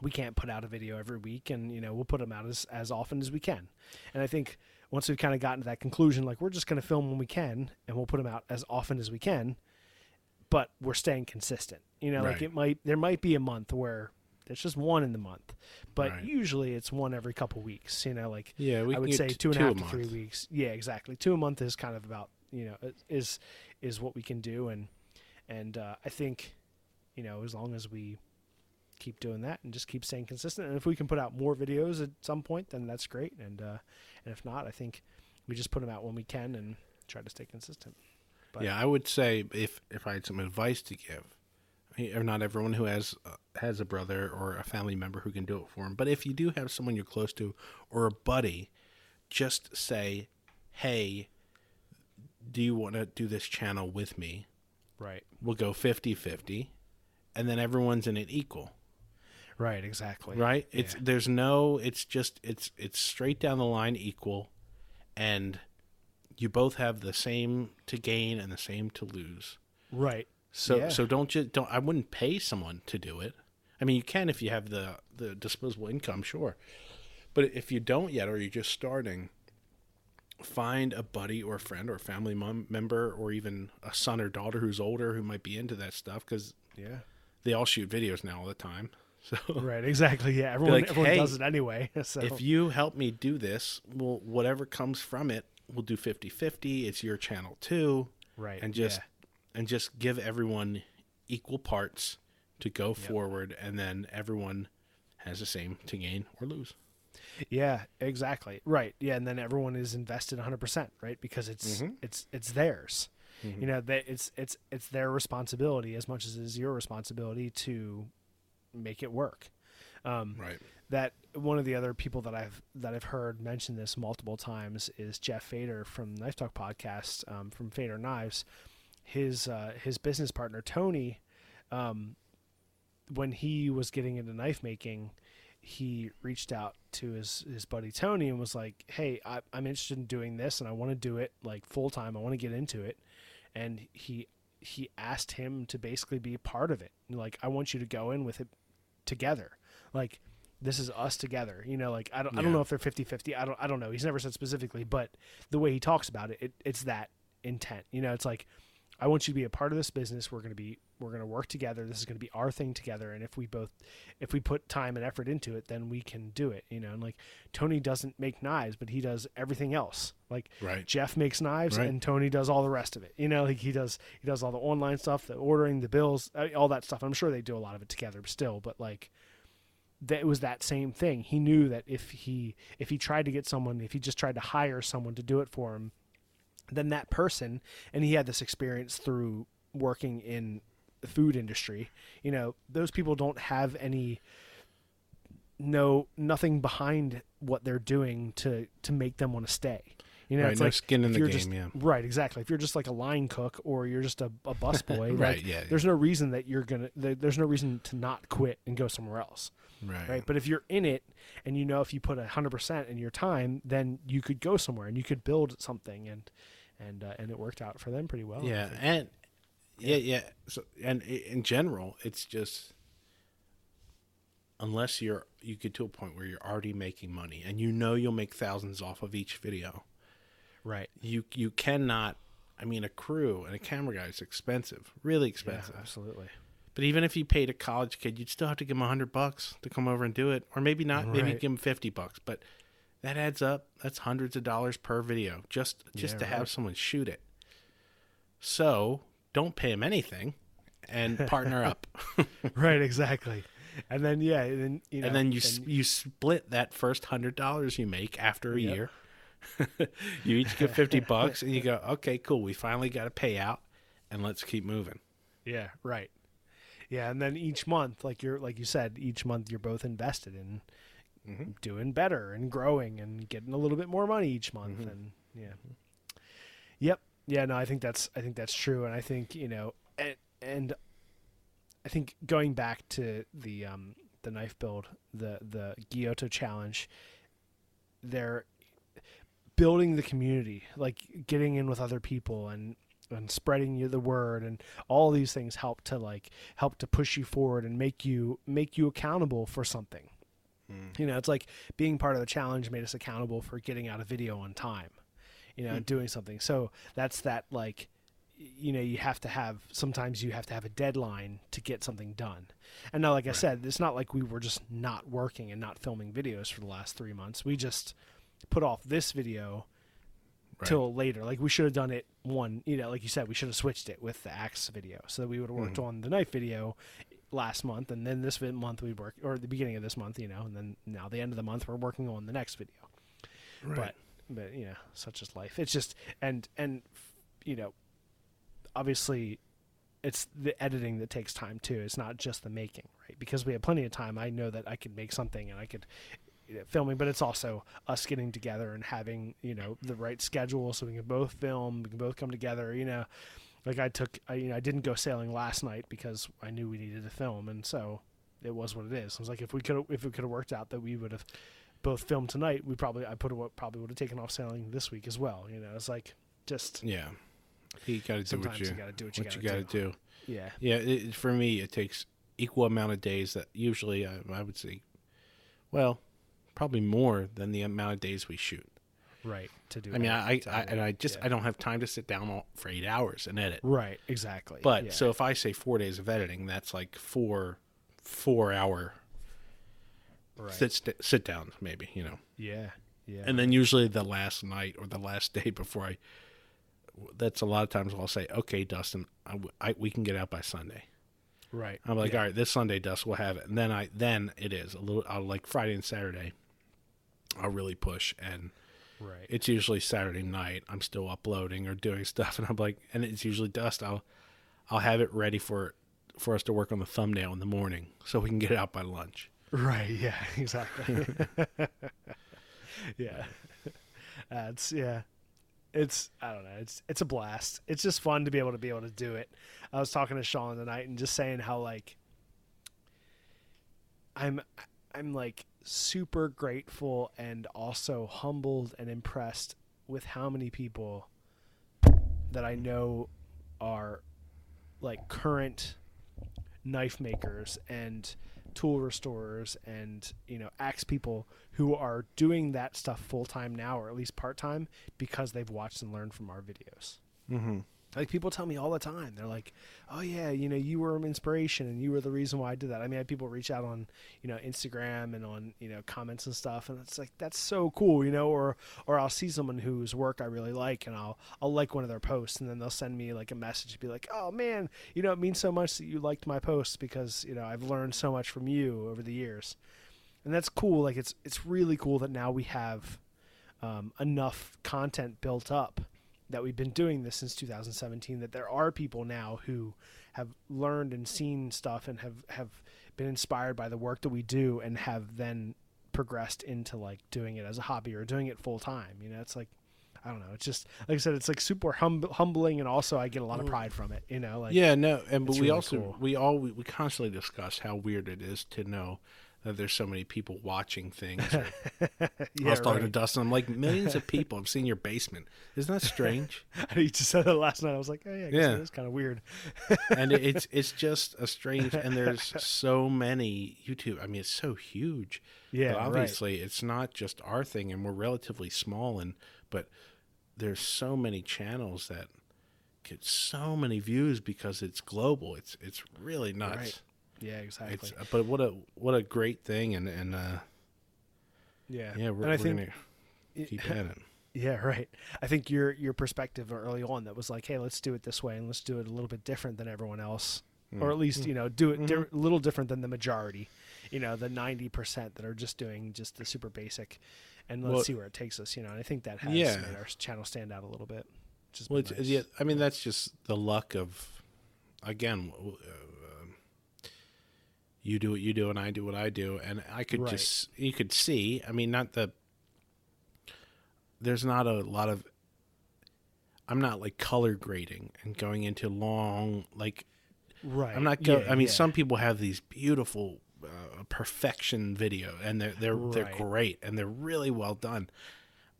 we can't put out a video every week and you know we'll put them out as, as often as we can. And i think once we've kind of gotten to that conclusion like we're just going to film when we can and we'll put them out as often as we can but we're staying consistent you know like it might there might be a month where there's just one in the month but Right. usually it's one every couple weeks you know like Yeah, we I would say two and two a half to three weeks. Yeah, exactly. Two a month is kind of about you know is is what we can do, and and uh, I think you know as long as we keep doing that and just keep staying consistent, and if we can put out more videos at some point, then that's great. And uh, and if not, I think we just put them out when we can and try to stay consistent. But- yeah, I would say if if I had some advice to give, or not everyone who has uh, has a brother or a family member who can do it for him, but if you do have someone you're close to or a buddy, just say, "Hey, do you want to do this channel with me?" Right. We'll go 50-50, and then everyone's in it equal. Right. Exactly. right it's Yeah. there's no it's just it's it's straight down the line equal and you both have the same to gain and the same to lose Right. So Yeah. so don't just don't i wouldn't pay someone to do it i mean you can if you have the the disposable income sure but if you don't yet or you're just starting find a buddy or a friend or a family mom, member or even a son or daughter who's older who might be into that stuff because Yeah. they all shoot videos now all the time so Right. Exactly. Yeah. Everyone like, everyone "Hey, does it anyway. So if you help me do this, well, whatever comes from it, we'll do 50-50. It's your channel too. right And just yeah. And just give everyone equal parts to go forward and then everyone has the same to gain or lose. Yeah, exactly. Right. Yeah, and then everyone is invested 100%, right? Because it's Mm-hmm. it's it's theirs. You know that it's it's it's their responsibility as much as it is your responsibility to make it work. Um, Right. that one of the other people that I've that I've heard mention this multiple times is Jeff Fader from Knife Talk podcast um, from Fader Knives. His uh, his business partner Tony, um, when he was getting into knife making, he reached out to his his buddy Tony and was like, "Hey, I, I'm interested in doing this, and I want to do it like full time. I want to get into it." And he he asked him to basically be a part of it. Like, I want you to go in with it together. Like, this is us together. You know, like I don't I don't know if they're 50-50. I don't I don't know. He's never said specifically, but the way he talks about it, it it's that intent. You know, it's like I want you to be a part of this business. We're going to be we're going to work together. This is going to be our thing together. And if we both if we put time and effort into it, then we can do it. You know, and like Tony doesn't make knives, but he does everything else. Like Right. Jeff makes knives, Right. and Tony does all the rest of it. You know, like he does he does all the online stuff, the ordering, the bills, uh, all that stuff. I'm sure they do a lot of it together still, but like that it was that same thing. He knew that if he if he tried to get someone, if he just tried to hire someone to do it for him, then that person, and he had this experience through working in the food industry. You know, those people don't have any no nothing behind what they're doing to to make them want to stay. You know, Right, it's no like skin in the game, just- yeah. Right, exactly. If you're just like a line cook or you're just a, a busboy, Right, like, yeah, there's no reason that you're gonna. There's no reason to not quit and go somewhere else Right. right? But if you're in it and you know if you put hundred percent in your time, then you could go somewhere and you could build something, and and uh, and it worked out for them pretty well. Yeah, and yeah, yeah. So, and in general, it's just unless you're you get to a point where you're already making money and you know you'll make thousands off of each video. right. You you cannot. I mean, a crew and a camera guy is expensive, really expensive. Yeah, absolutely. But even if you paid a college kid, you'd still have to give him a hundred bucks to come over and do it, or maybe not. Maybe give him fifty bucks, but that adds up. That's hundreds of dollars per video just just Yeah, to have someone shoot it. So don't pay him anything, and partner up, right, exactly. And then yeah, and then you know, and then you s you split that first hundred dollars you make after a Yep. year. you each get fifty bucks, and you go, okay, cool. We finally got a payout, and let's keep moving. yeah, right. Yeah, and then each month, like you're like you said, each month you're both invested in Mm-hmm. doing better and growing and getting a little bit more money each month Mm-hmm. and yeah yep yeah no i think that's i think that's true and i think you know and, and i think going back to the um the knife build the the Gyuto challenge they're building the community like getting in with other people and and spreading you the word and all these things help to like help to push you forward and make you make you accountable for something you know, it's like being part of the challenge made us accountable for getting out a video on time, you know, doing something. So that's that, like, you know, you have to have, sometimes you have to have a deadline to get something done. And now, like I said, it's not like we were just not working and not filming videos for the last three months. We just put off this video Right. till later. Like we should have done it one, you know, like you said, we should have switched it with the axe video so that we would have worked Mm-hmm. on the knife video last month, and then this month we work, or the beginning of this month, you know, and then now the end of the month we're working on the next video. But but you know, such is life. It's just and and you know, obviously, it's the editing that takes time too. It's not just the making, right? Because we have plenty of time. I know that I could make something and I could you know, filming, but it's also us getting together and having you know the right schedule so we can both film, we can both come together. You know, like I took, I, you know, I didn't go sailing last night because I knew we needed to film, and so it was what it is. I was like, if we could, if it could have worked out that we would have both filmed tonight, we probably, I put, probably would have taken off sailing this week as well. You know, it's like just Yeah, you got to do what you, you gotta do what you what gotta you got to do. yeah, Yeah, it, for me, it takes equal amount of days. That usually, I, I would say, well, probably more than the amount of days we shoot. Right to do. I mean, I, I, and. I just Yeah. I don't have time to sit down all, for eight hours and edit. right exactly. But yeah. so if I say four days of editing, that's like four four hour right. sit st- sit downs, maybe you know. yeah, yeah, And then usually the last night or the last day before I. That's a lot of times I'll say, okay, Dustin, I, I, we can get out by Sunday. right. I'm like, yeah. all right, this Sunday, Dust, we'll have it, and then I then it is a little. I'll like Friday and Saturday. I'll really push and Right. It's usually Saturday night. I'm still uploading or doing stuff, and I'm like, and it's usually dust. I'll I'll have it ready for for us to work on the thumbnail in the morning, so we can get it out by lunch. Right. Yeah. Exactly. yeah. Uh, it's yeah. It's I don't know. It's it's a blast. It's just fun to be able to be able to do it. I was talking to Sean tonight and just saying how like I'm I'm like super grateful and also humbled and impressed with how many people that I know are like current knife makers and tool restorers and you know axe people who are doing that stuff full time now or at least part time because they've watched and learned from our videos. Mm-hmm. Like people tell me all the time, they're like, "Oh yeah, you know, you were an inspiration, and you were the reason why I did that." I mean, I had people reach out on, you know, Instagram and on, you know, comments and stuff, and it's like that's so cool, you know. Or, or I'll see someone whose work I really like, and I'll, I'll like one of their posts, and then they'll send me like a message, to be like, "Oh man, you know, it means so much that you liked my posts because you know I've learned so much from you over the years," and that's cool. Like it's, it's really cool that now we have um, enough content built up that we've been doing this since 2017 that there are people now who have learned and seen stuff and have have been inspired by the work that we do and have then progressed into like doing it as a hobby or doing it full time you know it's like I don't know. It's just like I said. It's like super hum- humbling, and also I get a lot of mm. pride from it. You know, like yeah, no, and but we really also cool. we all we, we constantly discuss how weird it is to know that there's so many people watching things. or- yeah, I was talking to. Dustin. I'm like, millions of people have seen your basement. Isn't that strange? you just said it last night. I was like, oh yeah, Yeah. it is kind of weird. and it- it's it's just a strange. And there's so many YouTube. I mean, it's so huge. Yeah, but right. obviously it's not just our thing, and we're relatively small. And but there's so many channels that get so many views because it's global. It's it's really nuts. Right. Yeah, exactly. It's but what a what a great thing, and and uh, yeah, yeah, we're, and I we're think gonna keep at it. Yeah, right. I think your your perspective early on that was like, hey, let's do it this way and let's do it a little bit different than everyone else, or Mm. at least you know do it di- Mm-hmm. a little different than the majority. You know, the ninety percent that are just doing just the super basic, and let's Well- see where it takes us. You know, and I think that has Yeah. made our channel stand out a little bit. Which has Well, nice. yeah, I mean that's just the luck of, again, uh, you do what you do and I do what I do, and I could Right. just you could see. I mean, not the. There's not a lot of. I'm not like color grading and going into long like. right. I'm not. Go, Yeah, I mean, yeah. some people have these beautiful uh, perfection video, and they're they're they're great and they're really well done.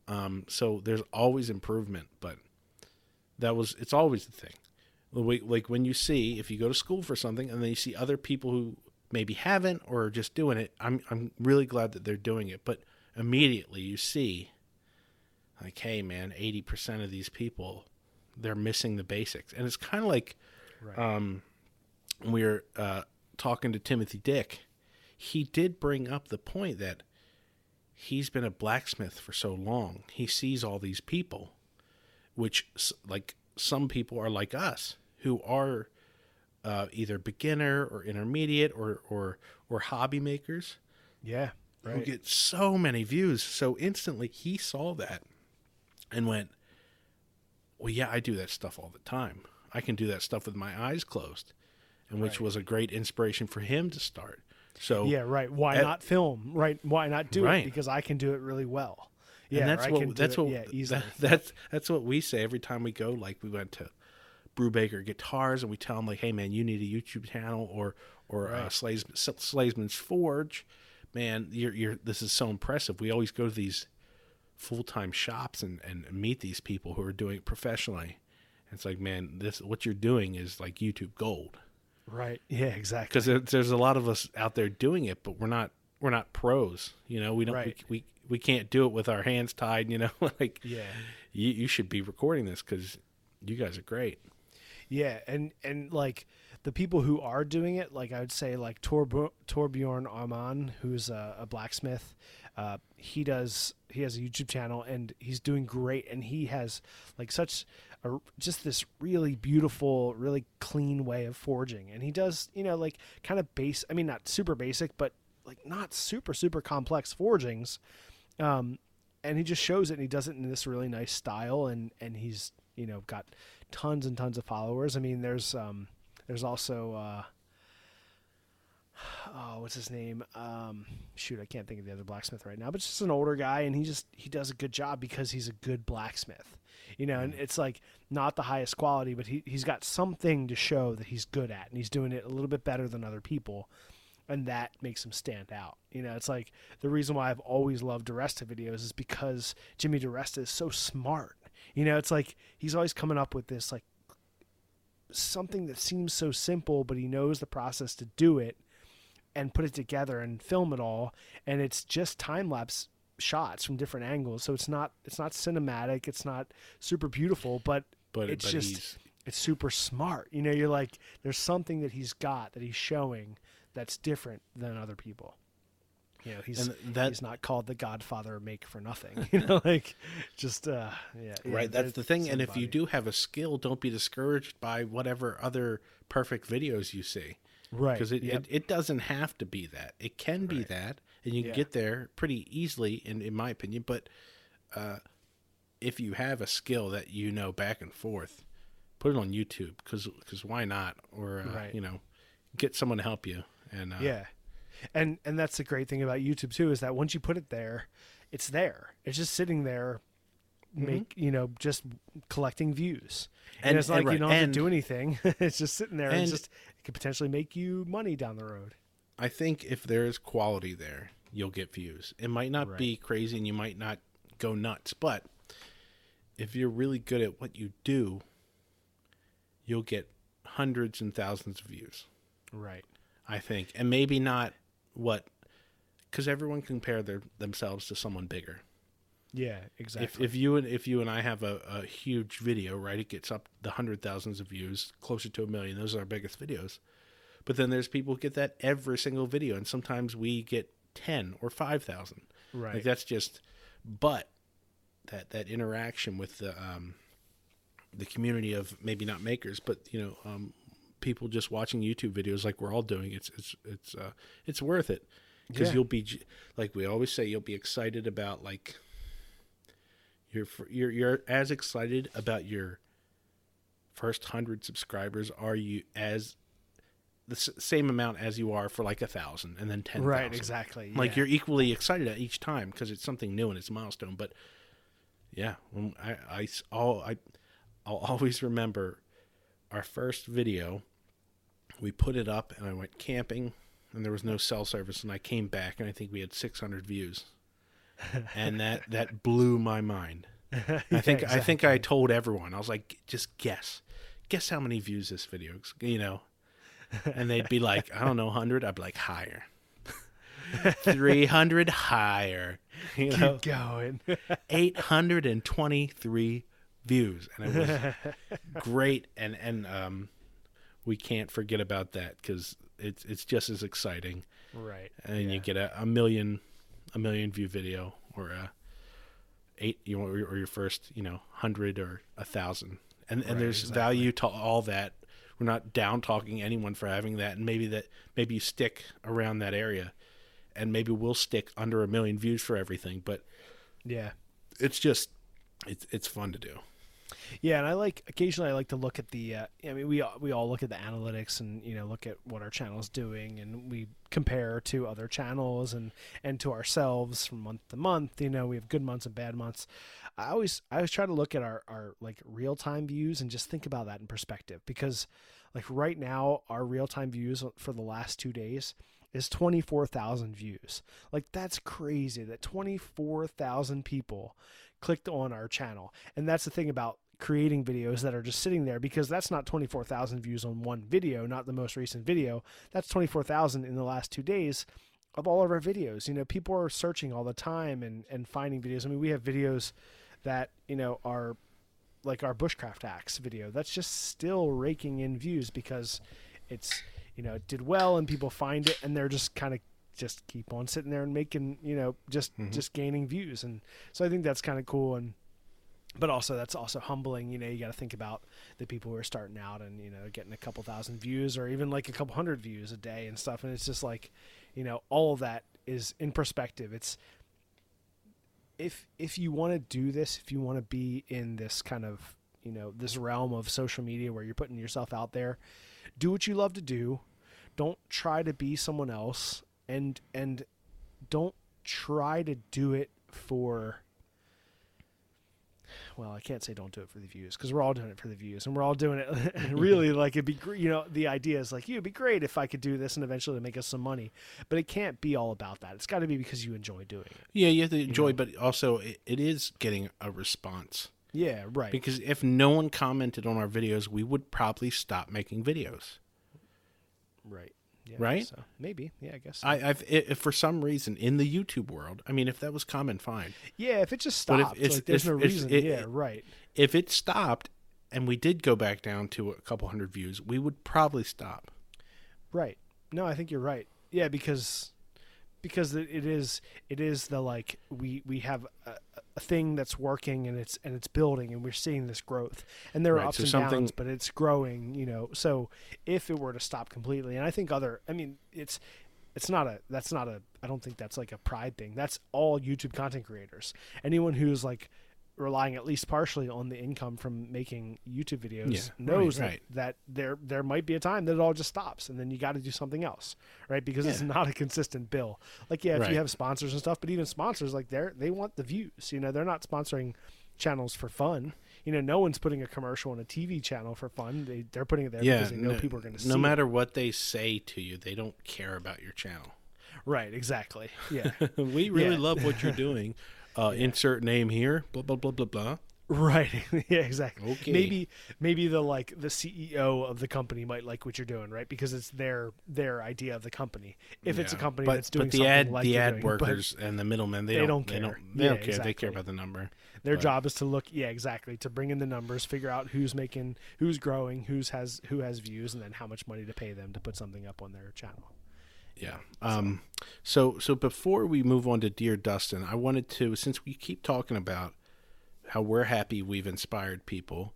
Um, so there's always improvement, but that was it's always the thing. Like when you see if you go to school for something and then you see other people who maybe haven't or are just doing it, I'm I'm really glad that they're doing it. But immediately you see, like, hey man, eighty percent of these people, they're missing the basics, and it's kind of like Right. um, we are uh, talking to Timothy Dick, he did bring up the point that he's been a blacksmith for so long. He sees all these people, which, like, some people are like us who are uh, either beginner or intermediate or, or, or hobby makers yeah, right. who get so many views. So instantly he saw that and went, Well, yeah, I do that stuff all the time. I can do that stuff with my eyes closed. And which was a great inspiration for him to start. So yeah, right. Why at- not film? Right. Why not do Right. it? Because I can do it really well. Yeah, and that's what that's it, what yeah, that, that's that's what we say every time we go. Like we went to Brubaker Guitars, and we tell them like, "Hey, man, you need a YouTube channel or or uh, Slays, Slazeman's Forge." Man, you're you're this is so impressive. We always go to these full time shops and and meet these people who are doing it professionally. And It's like, man, this what you're doing is like YouTube gold right. Yeah, exactly. because there, there's a lot of us out there doing it, but we're not we're not pros. You know, we don't Right. we, we we can't do it with our hands tied. You know, like Yeah. you you should be recording this because you guys are great. Yeah, and and like the people who are doing it, like I would say, like Torb- Torbjorn Ahman, who's a, a blacksmith. Uh, he does. He has a YouTube channel, and he's doing great. And he has like such a just this really beautiful, really clean way of forging. And he does, you know, like kind of base. I mean, not super basic, but like not super super complex forgings. Um, and he just shows it and he does it in this really nice style and and he's you know got tons and tons of followers i mean there's um there's also uh oh what's his name um shoot i can't think of the other blacksmith right now but just an older guy and he just he does a good job because he's a good blacksmith you know and it's like not the highest quality but he, he's got something to show that he's good at and he's doing it a little bit better than other people and that makes him stand out. You know, it's like the reason why I've always loved DiResta videos is because Jimmy DiResta is so smart. You know, it's like he's always coming up with this like something that seems so simple, but he knows the process to do it and put it together and film it all. And it's just time lapse shots from different angles. So it's not it's not cinematic, it's not super beautiful, but, But- it's but just he's- it's super smart. You know, you're like there's something that he's got that he's showing that's different than other people. You know, he's that- he's not called the Godfather make for nothing. You know, like just uh yeah. right that's the thing and if you do have a skill don't be discouraged by whatever other perfect videos you see right because it, yep. it, it doesn't have to be that it can be that and you can Yeah. get there pretty easily in, in my opinion but uh, if you have a skill that you know back and forth put it on youtube because why not or uh, Right. you know get someone to help you and uh, Yeah. And and that's the great thing about YouTube too is that once you put it there, it's there. It's just sitting there mm-hmm. make you know, just collecting views. And, And- it's not and like you don't have and- to do anything. it's just sitting there and, and- just it could potentially make you money down the road. I think if there is quality there, you'll get views. It might not be crazy and you might not go nuts, but if you're really good at what you do, you'll get hundreds and thousands of views, Right. I think. And maybe not what cuz everyone compare their themselves to someone bigger. Yeah, If exactly. if you and if you and I have a, a huge video, right, it gets up the hundred thousands of views, closer to a million. Those are our biggest videos. But then there's people who get that every single video, and sometimes we get ten or five thousand. Right. Like that's just, but that that interaction with the um, the community of maybe not makers, but you know, um, people just watching YouTube videos like we're all doing. It's it's it's uh, it's worth it because Yeah. you'll be like we always say, you'll be excited about like you're you're you're as excited about your first hundred subscribers are you as the s- same amount as you are for like a thousand and then ten Right, exactly, like yeah. you're equally excited at each time because it's something new and it's a milestone but yeah when I, I all I I'll always remember our first video we put it up and I went camping and there was no cell service and I came back and I think we had 600 views. And that that blew my mind. I think I think I told everyone. I was like, just guess, guess how many views this video, you know, and they'd be like, I don't know, hundred. I'd be like higher, three hundred higher, you know, Keep going. eight hundred and twenty-three views, and it was great. And and um, we can't forget about that because it's it's just as exciting right. and you get a, a million a million view video or a eight you know, or, or your first you know hundred or a thousand and and Right, there's exactly. value to all that we're not down talking anyone for having that and maybe that maybe you stick around that area and maybe we'll stick under a million views for everything but Yeah. it's just it's it's fun to do Yeah, and I like occasionally I like to look at the. Uh, I mean, we we all look at the analytics and you know look at what our channel's doing, and we compare to other channels and and to ourselves from month to month. You know, we have good months and bad months. I always I always try to look at our our like real time views and just think about that in perspective because like right now our real time views for the last two days is 24,000 views. Like that's crazy that 24,000 people clicked on our channel. And that's the thing about creating videos that are just sitting there because that's not 24,000 views on one video, not the most recent video. That's 24,000 in the last 2 days of all of our videos. You know, people are searching all the time and and finding videos. I mean, we have videos that, you know, are like our bushcraft axe video that's just still raking in views because it's you know it did well and people find it and they're just kind of just keep on sitting there and making you know just mm-hmm. just gaining views and so i think that's kind of cool and but also that's also humbling you know you got to think about the people who are starting out and you know getting a couple thousand views or even like a couple hundred views a day and stuff and it's just like you know all of that is in perspective it's if if you want to do this, if you want to be in this kind of you know this realm of social media where you're putting yourself out there, do what you love to do. Don't try to be someone else, and and don't try to do it for well, I can't say don't do it for the views because we're all doing it for the views, and we're all doing it. really, like it'd be, you know, the idea is like, yeah, it'd be great if I could do this and eventually make us some money, but it can't be all about that. It's got to be because you enjoy doing it. Yeah, you have to enjoy, but also it, it is getting a response. Yeah, right. Because if no one commented on our videos, we would probably stop making videos. right. Yeah, Right? So maybe. Yeah, I guess. so. I, I've if for some reason in the YouTube world, I mean, if that was common, fine. yeah, if it just stopped, if like there's if- no reason. it- yeah, right. If it stopped and we did go back down to a couple hundred views, we would probably stop. Right. No, I think you're right. Yeah, because because it it is it is the like we we have a, a thing that's working and it's and it's building and we're seeing this growth. And there are Right, ups so and something- downs but it's growing you know. So if it were to stop completely and i think other i mean it's it's not a that's not a i don't think that's like a pride thing. That's all youtube content creators. Anyone who's like relying at least partially on the income from making youtube videos Yeah, knows right, that, right. that there there might be a time that it all just stops and then you got to do something else right because it's not a consistent bill like yeah if Right. you have sponsors and stuff but even sponsors like they're they want the views you know they're not sponsoring channels for fun you know no one's putting a commercial on a tv channel for fun they, they're putting it there Yeah, because they know no, people are going to see no it. matter what they say to you, they don't care about your channel. right exactly yeah we really Yeah. love what you're doing. Uh, Insert name here. Blah blah blah blah blah. Right. yeah, exactly. Okay. Maybe maybe the like the CEO of the company might like what you're doing, right? Because it's their their idea of the company. If it's a company but, that's doing but the ad like the ad doing, workers and the middlemen they, they don't, don't they don't care. they Yeah, don't care they care about the number their but- job is to look yeah, exactly, to bring in the numbers, figure out who's making who's growing, who's has who has views and then how much money to pay them to put something up on their channel. Yeah um so so before we move on to dear dustin i wanted to since we keep talking about how we're happy we've inspired people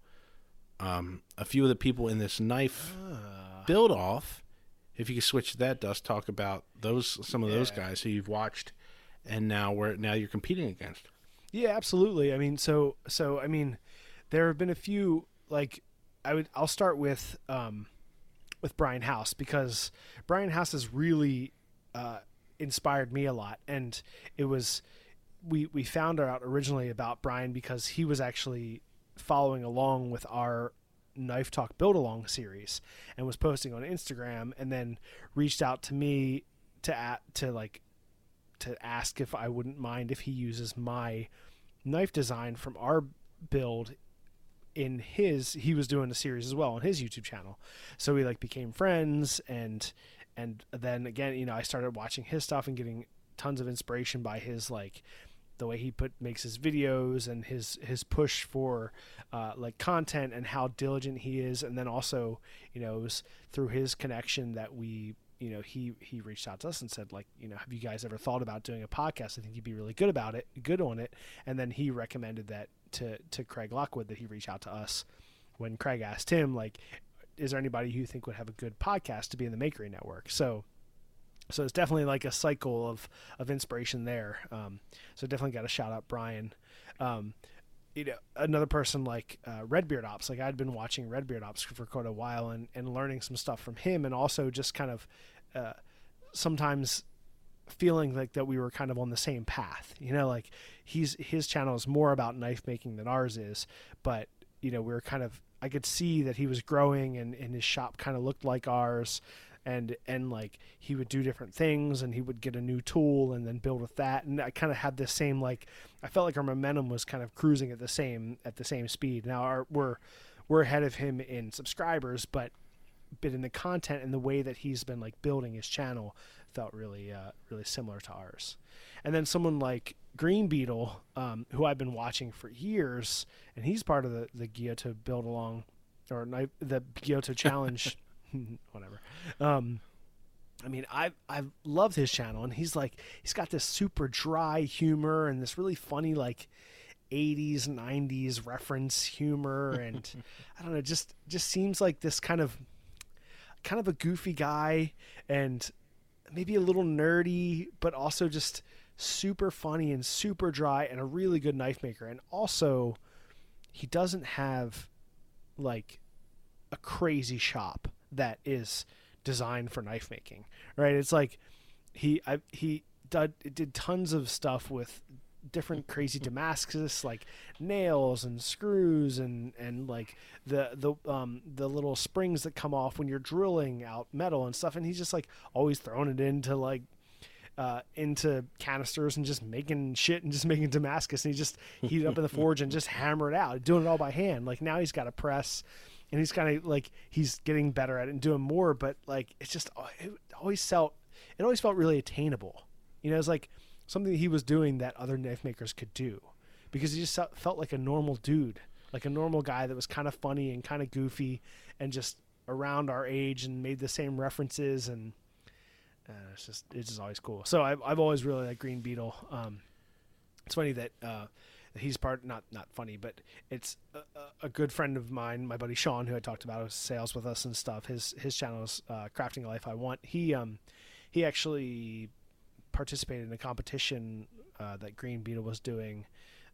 um a few of the people in this knife Ah. build off if you could switch to that dust talk about those some of those guys who you've watched and now we're now you're competing against Yeah, absolutely. I mean, so so I mean, there have been a few like I would I'll start with um with Brian House because Brian House has really uh inspired me a lot. And it was we we found out originally about Brian because he was actually following along with our Knife Talk Build Along series and was posting on Instagram and then reached out to me to at, to like to ask if I wouldn't mind if he uses my knife design from our build in his he was doing a series as well on his YouTube channel. So we like became friends and and then again, you know, I started watching his stuff and getting tons of inspiration by his like the way he put makes his videos and his his push for uh, like content and how diligent he is. And then also you know it was through his connection that we you know he he reached out to us and said like you know have you guys ever thought about doing a podcast? I think you'd be really good about it good on it. And then he recommended that to to craig lockwood that he reach out to us when craig asked him like is there anybody you think would have a good podcast to be in the makery network? So so it's definitely like a cycle of of inspiration there. Um, so definitely got to shout out brian. Um, you know another person like uh, redbeard ops like i'd been watching redbeard ops for quite a while and, and learning some stuff from him and also just kind of uh, sometimes feeling like that we were kind of on the same path you know like he's his channel is more about knife making than ours is but you know we were kind of i could see that he was growing and, and his shop kind of looked like ours and and like he would do different things and he would get a new tool and then build with that. And i kind of had this same like i felt like our momentum was kind of cruising at the same at the same speed. Now our, we're we're ahead of him in subscribers but but in the content and the way that he's been like building his channel felt really uh, really similar to ours. And then someone like green beetle um, who i've been watching for years and he's part of the the Gyuto build along or the Gyuto challenge. Whatever. Um, I mean, I I loved his channel, and he's like he's got this super dry humor and this really funny like 80s 90s reference humor and i don't know just just seems like this kind of kind of a goofy guy and maybe a little nerdy but also just super funny and super dry and a really good knife maker. And also, he doesn't have like a crazy shop that is designed for knife making, right? It's like he I, he did, did tons of stuff with different crazy Damascus like nails and screws and and like the the um the little springs that come off when you're drilling out metal and stuff and he's just like always throwing it into like uh, into canisters and just making shit and just making Damascus and he just heat up in the forge and just hammer it out, doing it all by hand. Like now he's got a press and he's kind of like he's getting better at it and doing more, but like it's just uh, it always felt it always felt really attainable. You know, it's like something he was doing that other knife makers could do because he just felt like a normal dude, like a normal guy that was kind of funny and kind of goofy and just around our age and made the same references and uh, it's just it's just always cool. So I've I've always really liked Green Beetle. Um, it's funny that uh, he's part not not funny, but it's a, a, good friend of mine, my buddy Sean, who I talked about, who sales with us and stuff. His his channel is uh, Crafting a Life I Want. He um he actually participated in a competition uh, that Green Beetle was doing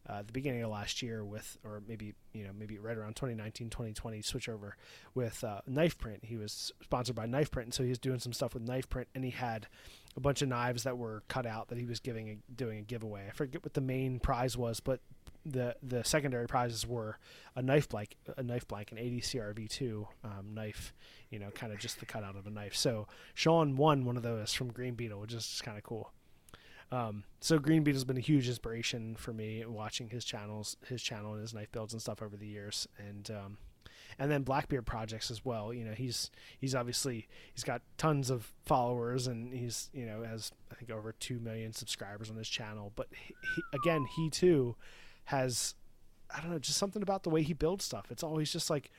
uh, the beginning of last year with, or maybe you know maybe right around 2019, 2020, switch over with uh, Knife Print. He was sponsored by Knife Print, and so he was doing some stuff with Knife Print, and he had a bunch of knives that were cut out that he was giving a, doing a giveaway. I forget what the main prize was, but the the secondary prizes were a knife blank, a knife blank, an 80 CRV2 um, knife, you know, kind of just the cutout of a knife. So Sean won one of those from Green Beetle, which is kind of cool. Um, so Green Beetle's been a huge inspiration for me watching his channels, his channel and his knife builds and stuff over the years, and um, and then Blackbeard projects as well. You know, he's he's obviously he's got tons of followers and he's you know has I think over two million subscribers on his channel. But he, he, again, he too has I don't know just something about the way he builds stuff. It's always just like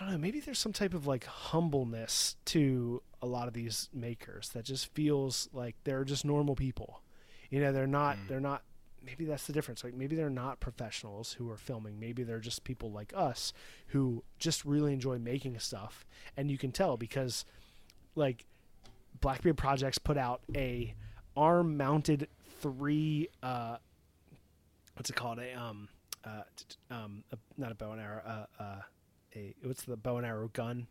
I don't know, maybe there's some type of like humbleness to a lot of these makers that just feels like they're just normal people. You know, they're not mm. they're not maybe that's the difference. Like maybe they're not professionals who are filming. Maybe they're just people like us who just really enjoy making stuff. And you can tell because like Blackbeard Projects put out a arm mounted three uh what's it called? A um uh um a, not a bow and arrow uh uh a what's the bow and arrow gun?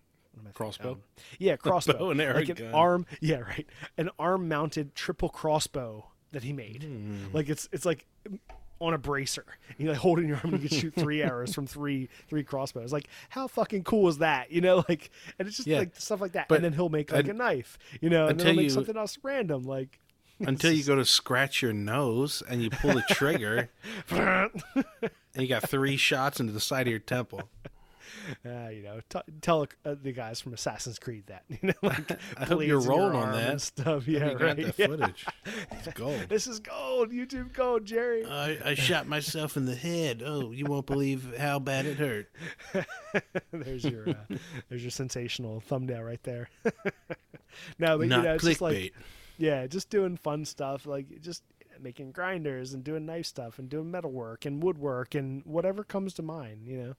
crossbow. Um, yeah, crossbow. bow and arrow like gun. arm. Yeah, right. An arm mounted triple crossbow that he made. Mm. Like it's it's like on a bracer. You like hold it in your arm and you can shoot three arrows from three three crossbows. Like how fucking cool is that? You know, like and it's just Yeah. like stuff like that. But and then he'll make like un- a knife. You know, and then he'll make you- something else random like Until you go to scratch your nose and you pull the trigger and you got three shots into the side of your temple. uh, you know, t- tell uh, the guys from Assassin's Creed that. You know, like I hope you're rolling on that. stuff. Yeah, right. got that Yeah. footage. It's gold. This is gold. YouTube gold, Jerry. I, I shot myself in the head. Oh, you won't believe how bad it hurt. there's your uh, there's your sensational thumbnail right there. no, but Not you know, it's just like yeah, just doing fun stuff, like just making grinders and doing knife stuff and doing metalwork and woodwork and whatever comes to mind. You know,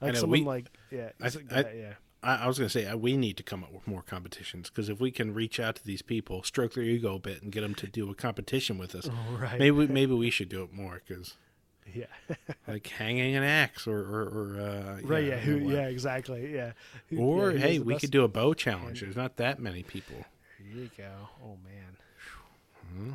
like someone we- like yeah, I- like, I- yeah. I, I was going to say we need to come up with more competitions because if we can reach out to these people, stroke their ego a bit, and get them to do a competition with us, Right. maybe we, maybe we should do it more because yeah. like hanging an axe or or, or uh, right. Yeah. Who? Yeah. Exactly. Yeah. Who- Or yeah, hey, we best- could do a bow challenge. There's not that many people. There you go. Oh man. Hmm?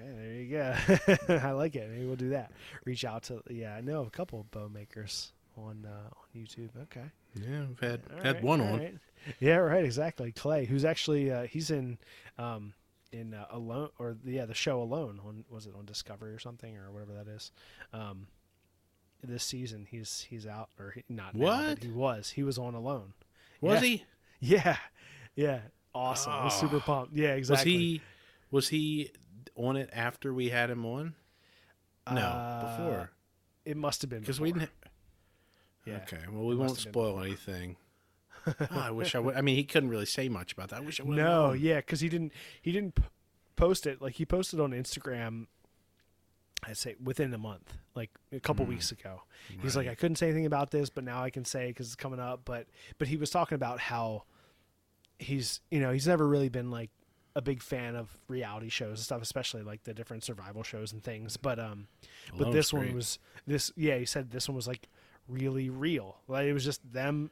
Yeah, there you go. I like it. Maybe we'll do that. Reach out to yeah. I know a couple of bow makers on uh, on YouTube. Okay. Yeah, we've had All had right, one on. right. Yeah. Right. Exactly. Clay, who's actually uh, he's in um in uh, alone or yeah the show alone on was it on Discovery or something or whatever that is. Um, this season he's he's out or he, not now, What? he was he was on alone. Was Yeah. he? Yeah. Yeah. Awesome. I was super Oh. pumped. Yeah. exactly. Was he? Was he on it after we had him on? No, Uh, before. It must have been Because we didn't. Yeah. Okay, well, we won't spoil anything. Oh, I wish I would. I mean, he couldn't really say much about that. I wish I would. No, yeah, because he didn't he didn't post it like he posted on Instagram. I'd say within a month, like a couple weeks ago. He's like, I couldn't say anything about this, but now I can say because it's coming up. But but he was talking about how he's you know he's never really been like a big fan of reality shows and stuff, especially like the different survival shows and things. But um, but this one was this. Yeah, he said this one was like really real. Like it was just them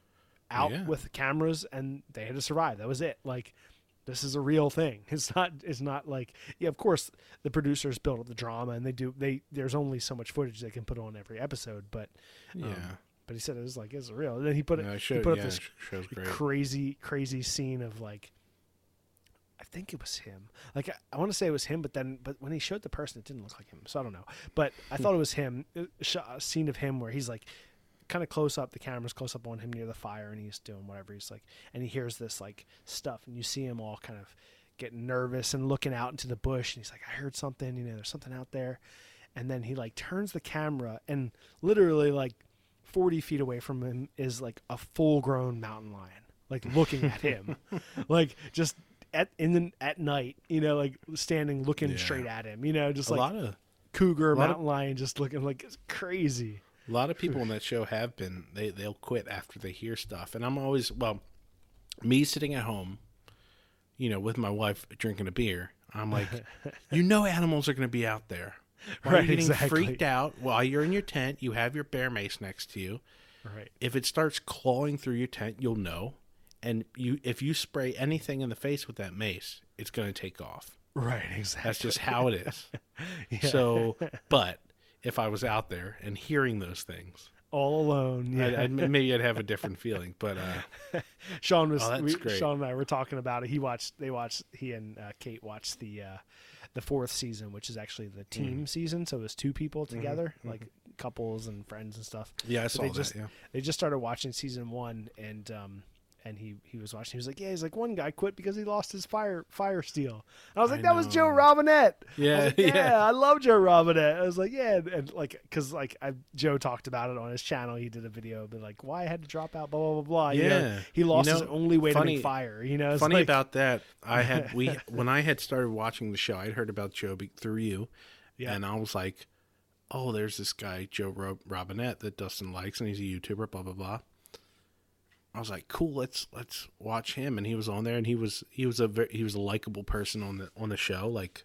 out Yeah. with the cameras and they had to survive. That was it. Like this is a real thing. It's not. It's not like yeah. Of course, the producers build up the drama and they do. They there's only so much footage they can put on every episode. But um, Yeah. but he said it was like it's real. And then he put it. Yeah, he put yeah, up this crazy crazy scene of like I think it was him. Like I, I want to say it was him, but then but when he showed the person, it didn't look like him. So I don't know. But I thought it was him. A scene of him where he's like kind of close up. The camera's close up on him near the fire, and he's doing whatever. He's like, and he hears this like stuff, and you see him all kind of getting nervous and looking out into the bush, and he's like, I heard something. You know, there's something out there. And then he like turns the camera, and literally like 40 feet away from him is like a full grown mountain lion, like looking at him, like just at in the at night, you know, like standing looking Yeah. straight at him, you know, just a like lot of cougar lot of- mountain lion just looking like it's crazy. A lot of people on that show have been they they'll quit after they hear stuff, and I'm always well, me sitting at home, you know, with my wife drinking a beer. I'm like, you know, animals are going to be out there. Why are Right, you getting exactly. freaked out while you're in your tent? You have your bear mace next to you. Right. If it starts clawing through your tent, you'll know. And you, if you spray anything in the face with that mace, it's going to take off. Right, exactly. That's just how it is. So, but if I was out there and hearing those things, all alone. Yeah. I'd, I'd, maybe I'd have a different feeling. But uh, Sean was Oh, that's we, great. Sean and I were talking about it. He watched they watched he and uh, Kate watched the uh, the fourth season, which is actually the Mm-hmm. team season. So it was two people together, like couples and friends and stuff. yeah, I But saw they that. just yeah. they just started watching season one, and um, and he he was watching. He was like, yeah, he's like one guy quit because he lost his fire fire steel. And I was like, I that was Joe know. Robinet. I was Yeah, yeah. I love Joe Robinet. I was like, yeah, and, and like, cause like I, Joe talked about it on his channel. He did a video, but like, why I had to drop out, blah blah blah blah. You know, Yeah. he lost You his only way to funny- make fire. You know, it's Funny like- about that, I had we when I had started watching the show, I'd heard about Joe through you, Yeah. and I was like, "Oh, there's this guy Joe Ro- Robinet that Dustin likes, and he's a YouTuber." Blah blah blah. I was like, "Cool, let's let's watch him." And he was on there, and he was he was a very, he was a likable person on the on the show. Like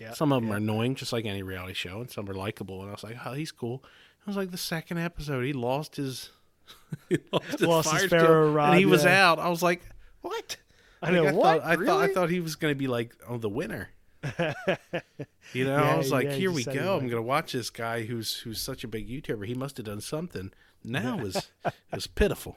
yeah, some of them are annoying, just like any reality show, and some are likable. And I was like, "Oh, he's cool." I was like, the second episode, he lost his he lost his, Lost his fire steel, rod, and he was out. I was like, "What?" I know, Like, what? Thought, I thought I thought he was going to be like oh the winner. you know, Yeah, I was like, yeah, here we go. he I'm going to watch this guy who's who's such a big YouTuber. He must have done something. Now it was it was pitiful.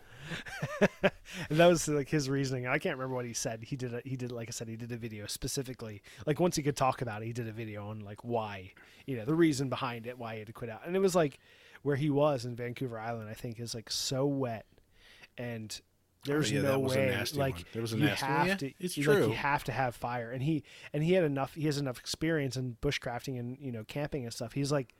And that was like his reasoning. I can't remember what he said. He did. A, he did like I said. He did a video specifically. Like once he could talk about it, he did a video on like why, you know, the reason behind it, why he had to quit out. And it was like where he was in Vancouver Island. I think is like so wet, and there's Oh, yeah, no that was a way. like one. There was a you nasty one. have Yeah, to. it's like, true. you have to have fire. And he and he had enough. He has enough experience in bushcrafting and you know camping and stuff. He's like.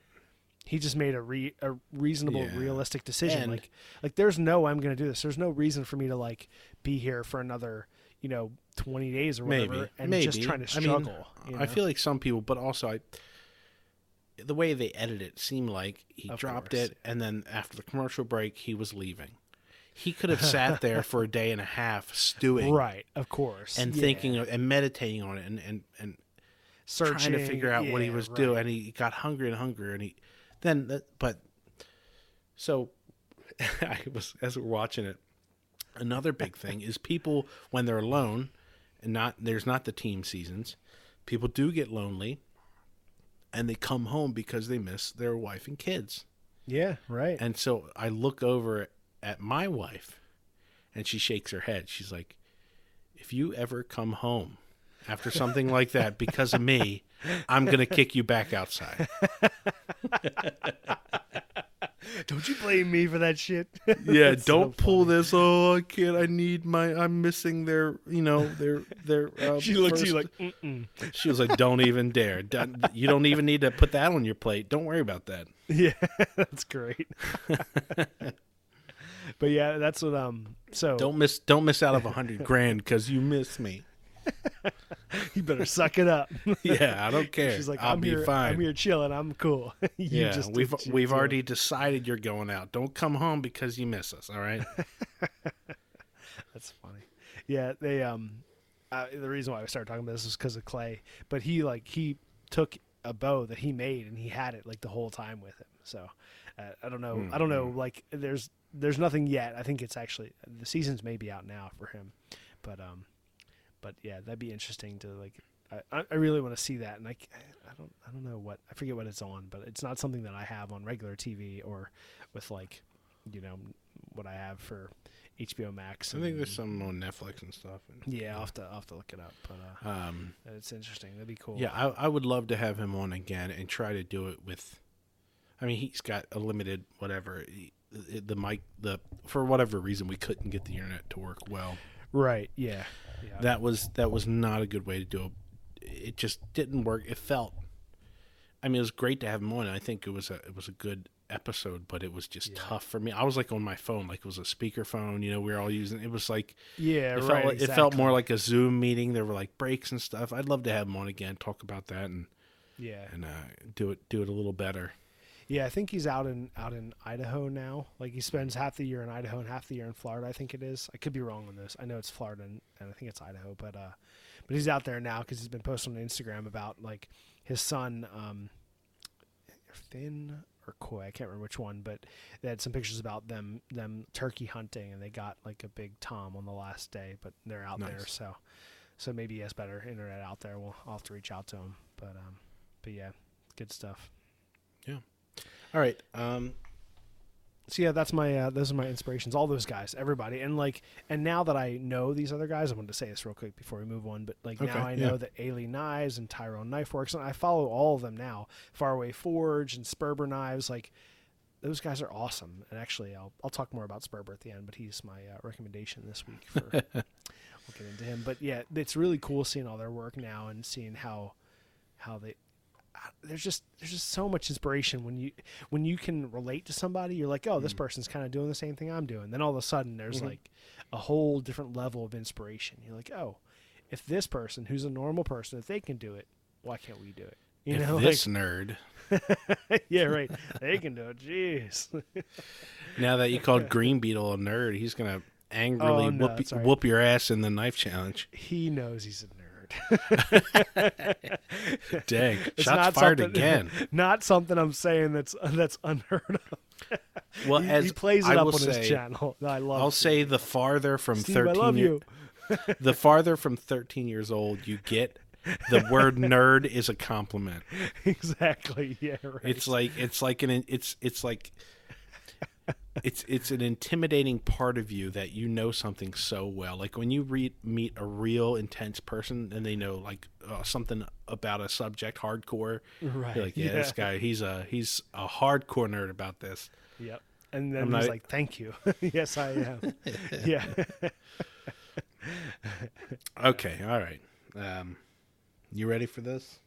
He just made a re a reasonable, Yeah. realistic decision. And- like, like there's no I'm going to do this. There's no reason for me to like be here for another, you know, 20 days or whatever, Maybe and maybe just trying to I mean, struggle. you I feel like some people, but also I. The way they edited it seemed like he Of dropped course. it, and then after the commercial break, he was leaving. He could have sat there for a day and a half stewing right, of course, and yeah. thinking of, and meditating on it and and and searching trying to figure out what he was right. doing and he got hungry and hungrier and he then but so i was as we're watching it another big thing is people when they're alone and not there's not the team seasons people do get lonely and they come home because they miss their wife and kids Yeah, right. and so i look over at my wife and she shakes her head she's like if you ever come home after something like that because of me i'm going to kick you back outside Don't you blame me for that shit? yeah That's don't pull funny. this oh i can't i need my i'm missing their you know their their uh, She looked at you like, Mm-mm. she was like don't even dare Don't- you don't even need to put that on your plate don't worry about that yeah, that's great. but yeah, that's what um. So don't miss don't miss out of a hundred grand because you miss me you better suck it up. yeah i don't care She's like, i'll I'm be here. fine I'm here chilling. I'm cool. you yeah, just we've we've too. already decided you're going out. Don't come home because you miss us. All right. That's funny. Yeah, they um uh, the reason why I started talking about this is because of Clay. But he like he took a bow that he made and he had it like the whole time with him. So uh, I don't know. I don't know. Like there's there's nothing yet. I think it's actually the season's may be out now for him. But um, but yeah, that'd be interesting to like. I, I really want to see that, and I, I don't I don't know what I forget what it's on, but it's not something that I have on regular TV or with like, you know, what I have for HBO Max. I think there's some on Netflix and stuff. And, yeah, I'll have to I'll have to look it up, but uh, Um, it's interesting. That'd be cool. yeah, I, I would love to have him on again and try to do it with. I mean, he's got a limited whatever. The, the mic, the for whatever reason, we couldn't get the internet to work well. Right. Yeah. Yeah. That was that was not a good way to do it. It just didn't work. It felt. I mean, it was great to have him on. I think it was a it was a good episode, but it was just tough for me. I was like on my phone, like it was a speakerphone. You know, we were all using. It was like yeah. it right. felt like, it felt more like a Zoom meeting. There were like breaks and stuff. I'd love to have him on again, talk about that, and yeah. and uh, do it do it a little better. Yeah, I think he's out in out in Idaho now. Like he spends half the year in Idaho and half the year in Florida. I think it is. I could be wrong on this. I know it's Florida and, and I think it's Idaho, but uh, but he's out there now because he's been posting on Instagram about like his son, um, Finn or Coy. I can't remember which one, but they had some pictures about them them turkey hunting and they got like a big tom on the last day. But they're out there, so so maybe he has better internet out there. We'll I'll have to reach out to him. But um, but yeah, good stuff. All right. Um, so yeah, that's my uh, those are my inspirations. All those guys, everybody, and like, and now that I know these other guys, I wanted to say this real quick before we move on. But like Okay, now I yeah. know that Ailey Knives and Tyrone Knifeworks, and I follow all of them now. Faraway Forge and Sperber Knives, like those guys are awesome. And actually, I'll I'll talk more about Sperber at the end, but he's my uh, recommendation this week. For we'll get into him. But yeah, it's really cool seeing all their work now and seeing how how they there's just there's just so much inspiration when you when you can relate to somebody you're like oh this person's kind of doing the same thing i'm doing then all of a sudden there's Mm-hmm. like a whole different level of inspiration you're like oh if this person who's a normal person if they can do it why can't we do it you if know this nerd. yeah right they can do it jeez Now that you called Green Beetle a nerd, he's gonna angrily Oh, no, whoop, that's all right. whoop your ass in the knife challenge. he knows he's a nerd Dang, It's shots not fired again. not something i'm saying that's uh, that's unheard of Well, he, as he plays it I up on say, his channel i love I'll Steve. say the farther from Steve, thirteen love year- you the farther from thirteen years old you get, the word nerd is a compliment. exactly yeah right It's like it's like an it's it's like it's it's an intimidating part of you that you know something so well. Like when you re- meet a real intense person and they know like uh, something about a subject hardcore. Right, You're like, yeah, this guy, he's a he's a hardcore nerd about this. Yep. And then I'm he's not- like, "Thank you." yes, I am. yeah. Okay, all right. Um, you ready for this?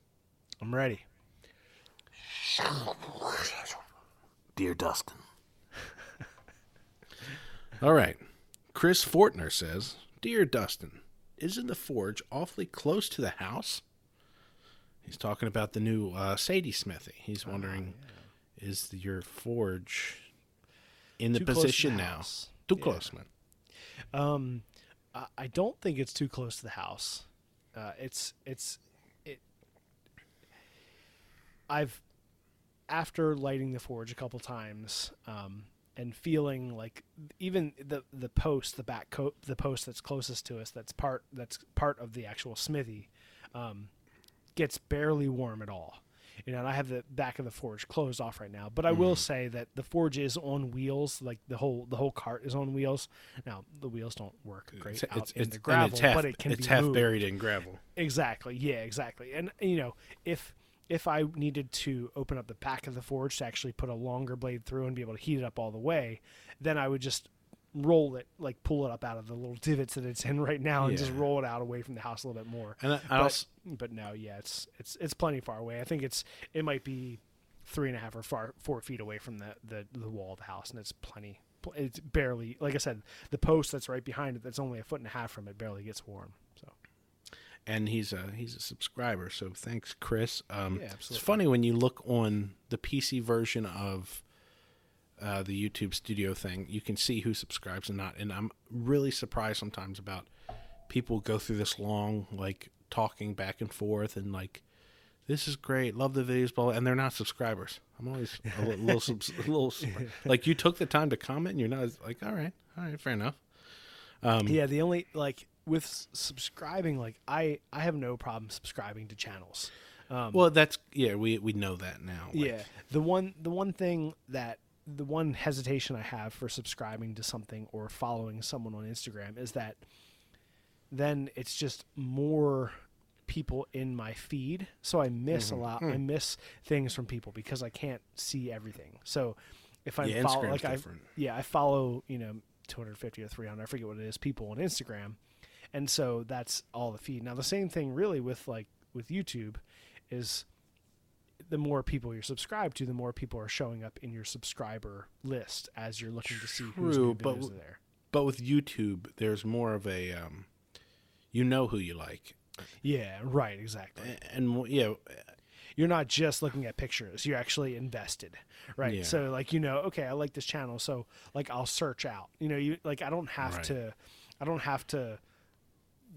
I'm ready. Dear Dustin. All right. Chris Fortner says, Dear Dustin, isn't the forge awfully close to the house? He's talking about the new uh, Sadie Smithy. He's wondering, is your forge in the Too to the position now? Too Yeah. close, man. Um, I- I don't think it's too close to the house. Uh, it's it's it. I've after lighting the forge a couple times, um, and feeling like even the the post, the back coat, the post that's closest to us, that's part that's part of the actual smithy, um, gets barely warm at all. You know, and I have the back of the forge closed off right now. But I will say that the forge is on wheels, like the whole the whole cart is on wheels. Now the wheels don't work great It's, out it's, in it's, the gravel, it's half, but it can it's be half moved. buried in gravel. Exactly. Yeah, exactly. And you know, if if I needed to open up the back of the forge to actually put a longer blade through and be able to heat it up all the way, then I would just roll it, like pull it up out of the little divots that it's in right now, and just roll it out away from the house a little bit more. And I, I but, also, but no, yeah, it's it's it's plenty far away. I think it's it might be three and a half or far, four feet away from the, the the wall of the house, and it's plenty. It's barely, like I said, the post that's right behind it, that's only a foot and a half from it, barely gets warm. So and he's a he's a subscriber. So thanks, Chris. Um, Yeah, It's funny when you look on the PC version of uh, the YouTube Studio thing, you can see who subscribes and not. And I'm really surprised sometimes about people go through this long like talking back and forth and like this is great, love the videos, blah, blah, and they're not subscribers. I'm always a little, little, subs- a little like you took the time to comment, and you're not like, all right, all right, fair enough. Um, yeah, the only like with s- subscribing, like I I have no problem subscribing to channels. Um, Well, that's yeah, we we know that now. like- yeah, the one the one thing that the one hesitation I have for subscribing to something or following someone on Instagram is that then it's just more people in my feed so i miss Mm-hmm. a lot Hmm. i miss things from people because i can't see everything so if i Yeah, follow Instagram's like i yeah i follow you know 250 or 300 i forget what it is people on instagram and so that's all the feed. Now the same thing really with like with youtube is the more people you're subscribed to the more people are showing up in your subscriber list as you're looking to see who's True, but there. But with YouTube, there's more of a um, you know who you like, yeah right exactly. And mo- yeah, you're not just looking at pictures you're actually invested right? Yeah. so like you know okay i like this channel so like i'll search out. You know you like i don't have Right. to i don't have to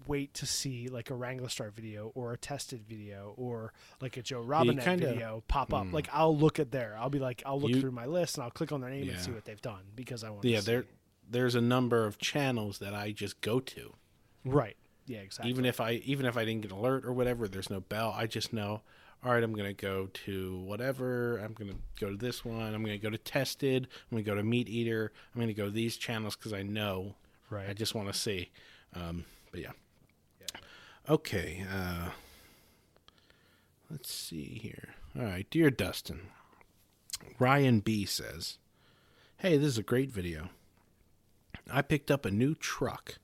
wait to see like a wranglerstar video or a tested video or like a joe robinet kinda- video pop up like i'll look at there i'll be like i'll look You- through my list and i'll click on their name and see what they've done because i want yeah. There, there's a number of channels that I just go to. right yeah exactly Even if I even if I didn't get an alert or whatever, there's no bell. I just know. All right, I'm gonna go to whatever. I'm gonna go to this one. I'm gonna go to Tested. I'm gonna go to Meat Eater. I'm gonna go to these channels because I know. Right. I just want to see. Um, but yeah. Okay. Uh, let's see here. All right, dear Dustin. Ryan B says, "Hey, this is a great video. I picked up a new truck.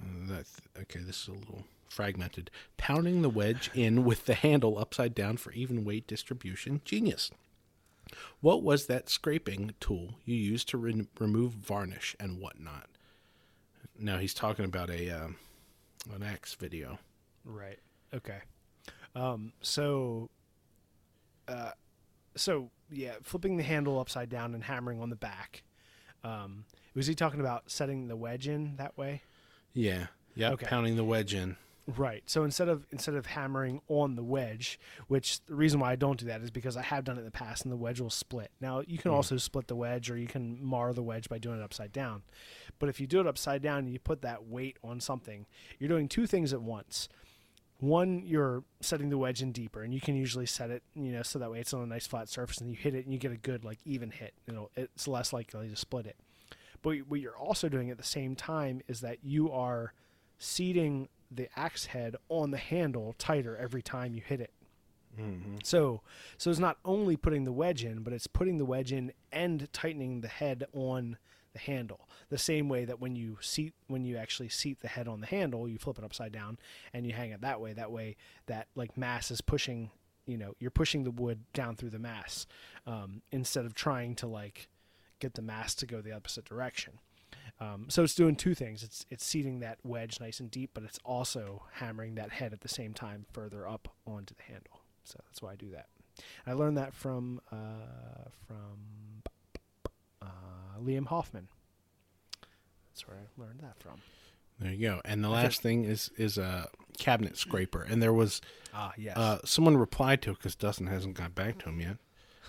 Uh, that okay, this is a little fragmented. Pounding the wedge in with the handle upside down for even weight distribution. Genius. What was that scraping tool you used to re- remove varnish and whatnot? Now he's talking about a um, an X video. Right. Okay. Um, so, uh, so yeah, flipping the handle upside down and hammering on the back. Um, was he talking about setting the wedge in that way? Yeah, yeah, Okay. pounding the wedge in. Right. So instead of instead of hammering on the wedge, which the reason why I don't do that is because I have done it in the past and the wedge will split. Now you can also split the wedge or you can mar the wedge by doing it upside down. But if you do it upside down and you put that weight on something, you're doing two things at once. One, you're setting the wedge in deeper, and you can usually set it, you know, so that way it's on a nice flat surface, and you hit it, and you get a good like even hit. You know, it's less likely to split it. But what you're also doing at the same time is that you are seating the axe head on the handle tighter every time you hit it. Mm-hmm. So, so it's not only putting the wedge in, but it's putting the wedge in and tightening the head on the handle. The same way that when you seat, when you actually seat the head on the handle, you flip it upside down and you hang it that way. That way, that like mass is pushing. You know, you're pushing the wood down through the mass um, instead of trying to like get the mass to go the opposite direction. Um, so it's doing two things. It's it's seating that wedge nice and deep, but it's also hammering that head at the same time further up onto the handle. So that's why I do that. I learned that from uh, from uh, Liam Hoffman. That's where I learned that from. There you go. And the last thing is is a cabinet scraper. And there was Ah, yes. uh, someone replied to it because Dustin hasn't got back to him yet.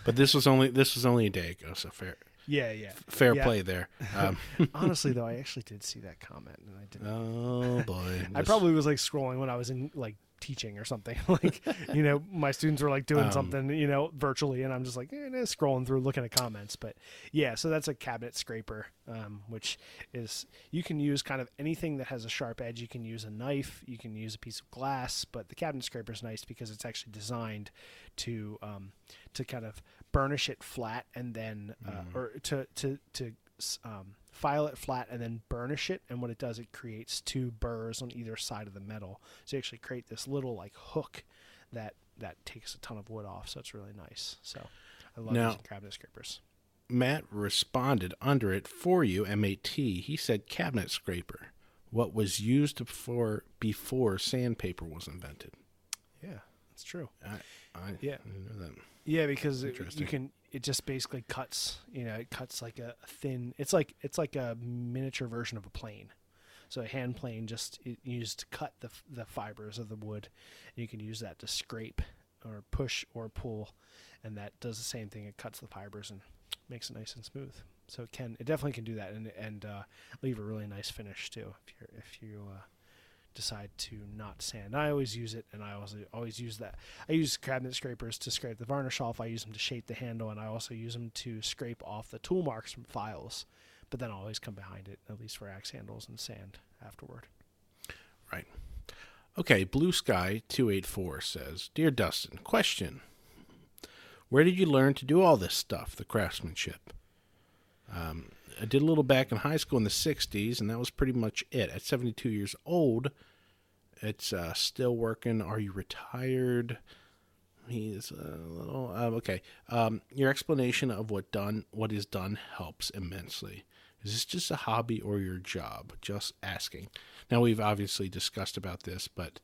But this was only this was only a day ago, so fair yeah, yeah. fair Yeah. play there. Um, Honestly, though, I actually did see that comment, and I didn't. oh boy, I probably was like scrolling when I was in like teaching or something. like, you know, my students were like doing Um, something, you know, virtually, and I'm just like eh, scrolling through, looking at comments. But yeah, so that's a cabinet scraper, um, which is you can use kind of anything that has a sharp edge. You can use a knife, you can use a piece of glass, but the cabinet scraper is nice because it's actually designed to um, to kind of burnish it flat and then uh, or to to to um, file it flat and then burnish it and what it does it creates two burrs on either side of the metal so you actually create this little like hook that that takes a ton of wood off so it's really nice so i love Now- using cabinet scrapers Matt responded under it for you, MAT. He said cabinet scraper. What was used for before sandpaper was invented. yeah that's true I, I Yeah. didn't know that. yeah because it, you can it just basically cuts you know it cuts like a thin it's like it's like a miniature version of a plane So a hand plane just used to cut the the fibers of the wood. And you can use that to scrape or push or pull, and that does the same thing. It cuts the fibers and makes it nice and smooth. So it can it definitely can do that and and uh, leave a really nice finish too if you if you uh, decide to not sand. I always use it, and I also always use that. I use cabinet scrapers to scrape the varnish off. I use them to shape the handle, and I also use them to scrape off the tool marks from files. But then I always come behind it, at least for axe handles and sand afterward. Right. Okay, Blue Sky 284 says Dear Dustin, question. Where did you learn to do all this stuff, the craftsmanship? Um, I did a little back in high school in the 60s, and that was pretty much it. At 72 years old, it's uh, still working. Are you retired? He's a little uh, okay. Um, your explanation of what done, what is done, helps immensely. Is this just a hobby or your job? Just asking. Now we've obviously discussed about this, but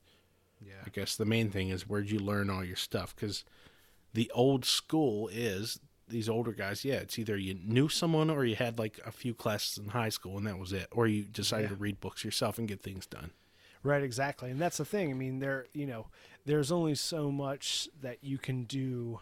Yeah. I guess the main thing is where'd you learn all your stuff? Because the old school is these older guys. Yeah, it's either you knew someone or you had like a few classes in high school and that was it, or you decided Yeah. to read books yourself and get things done. Right, exactly. And that's the thing. I mean, there, you know, there's only so much that you can do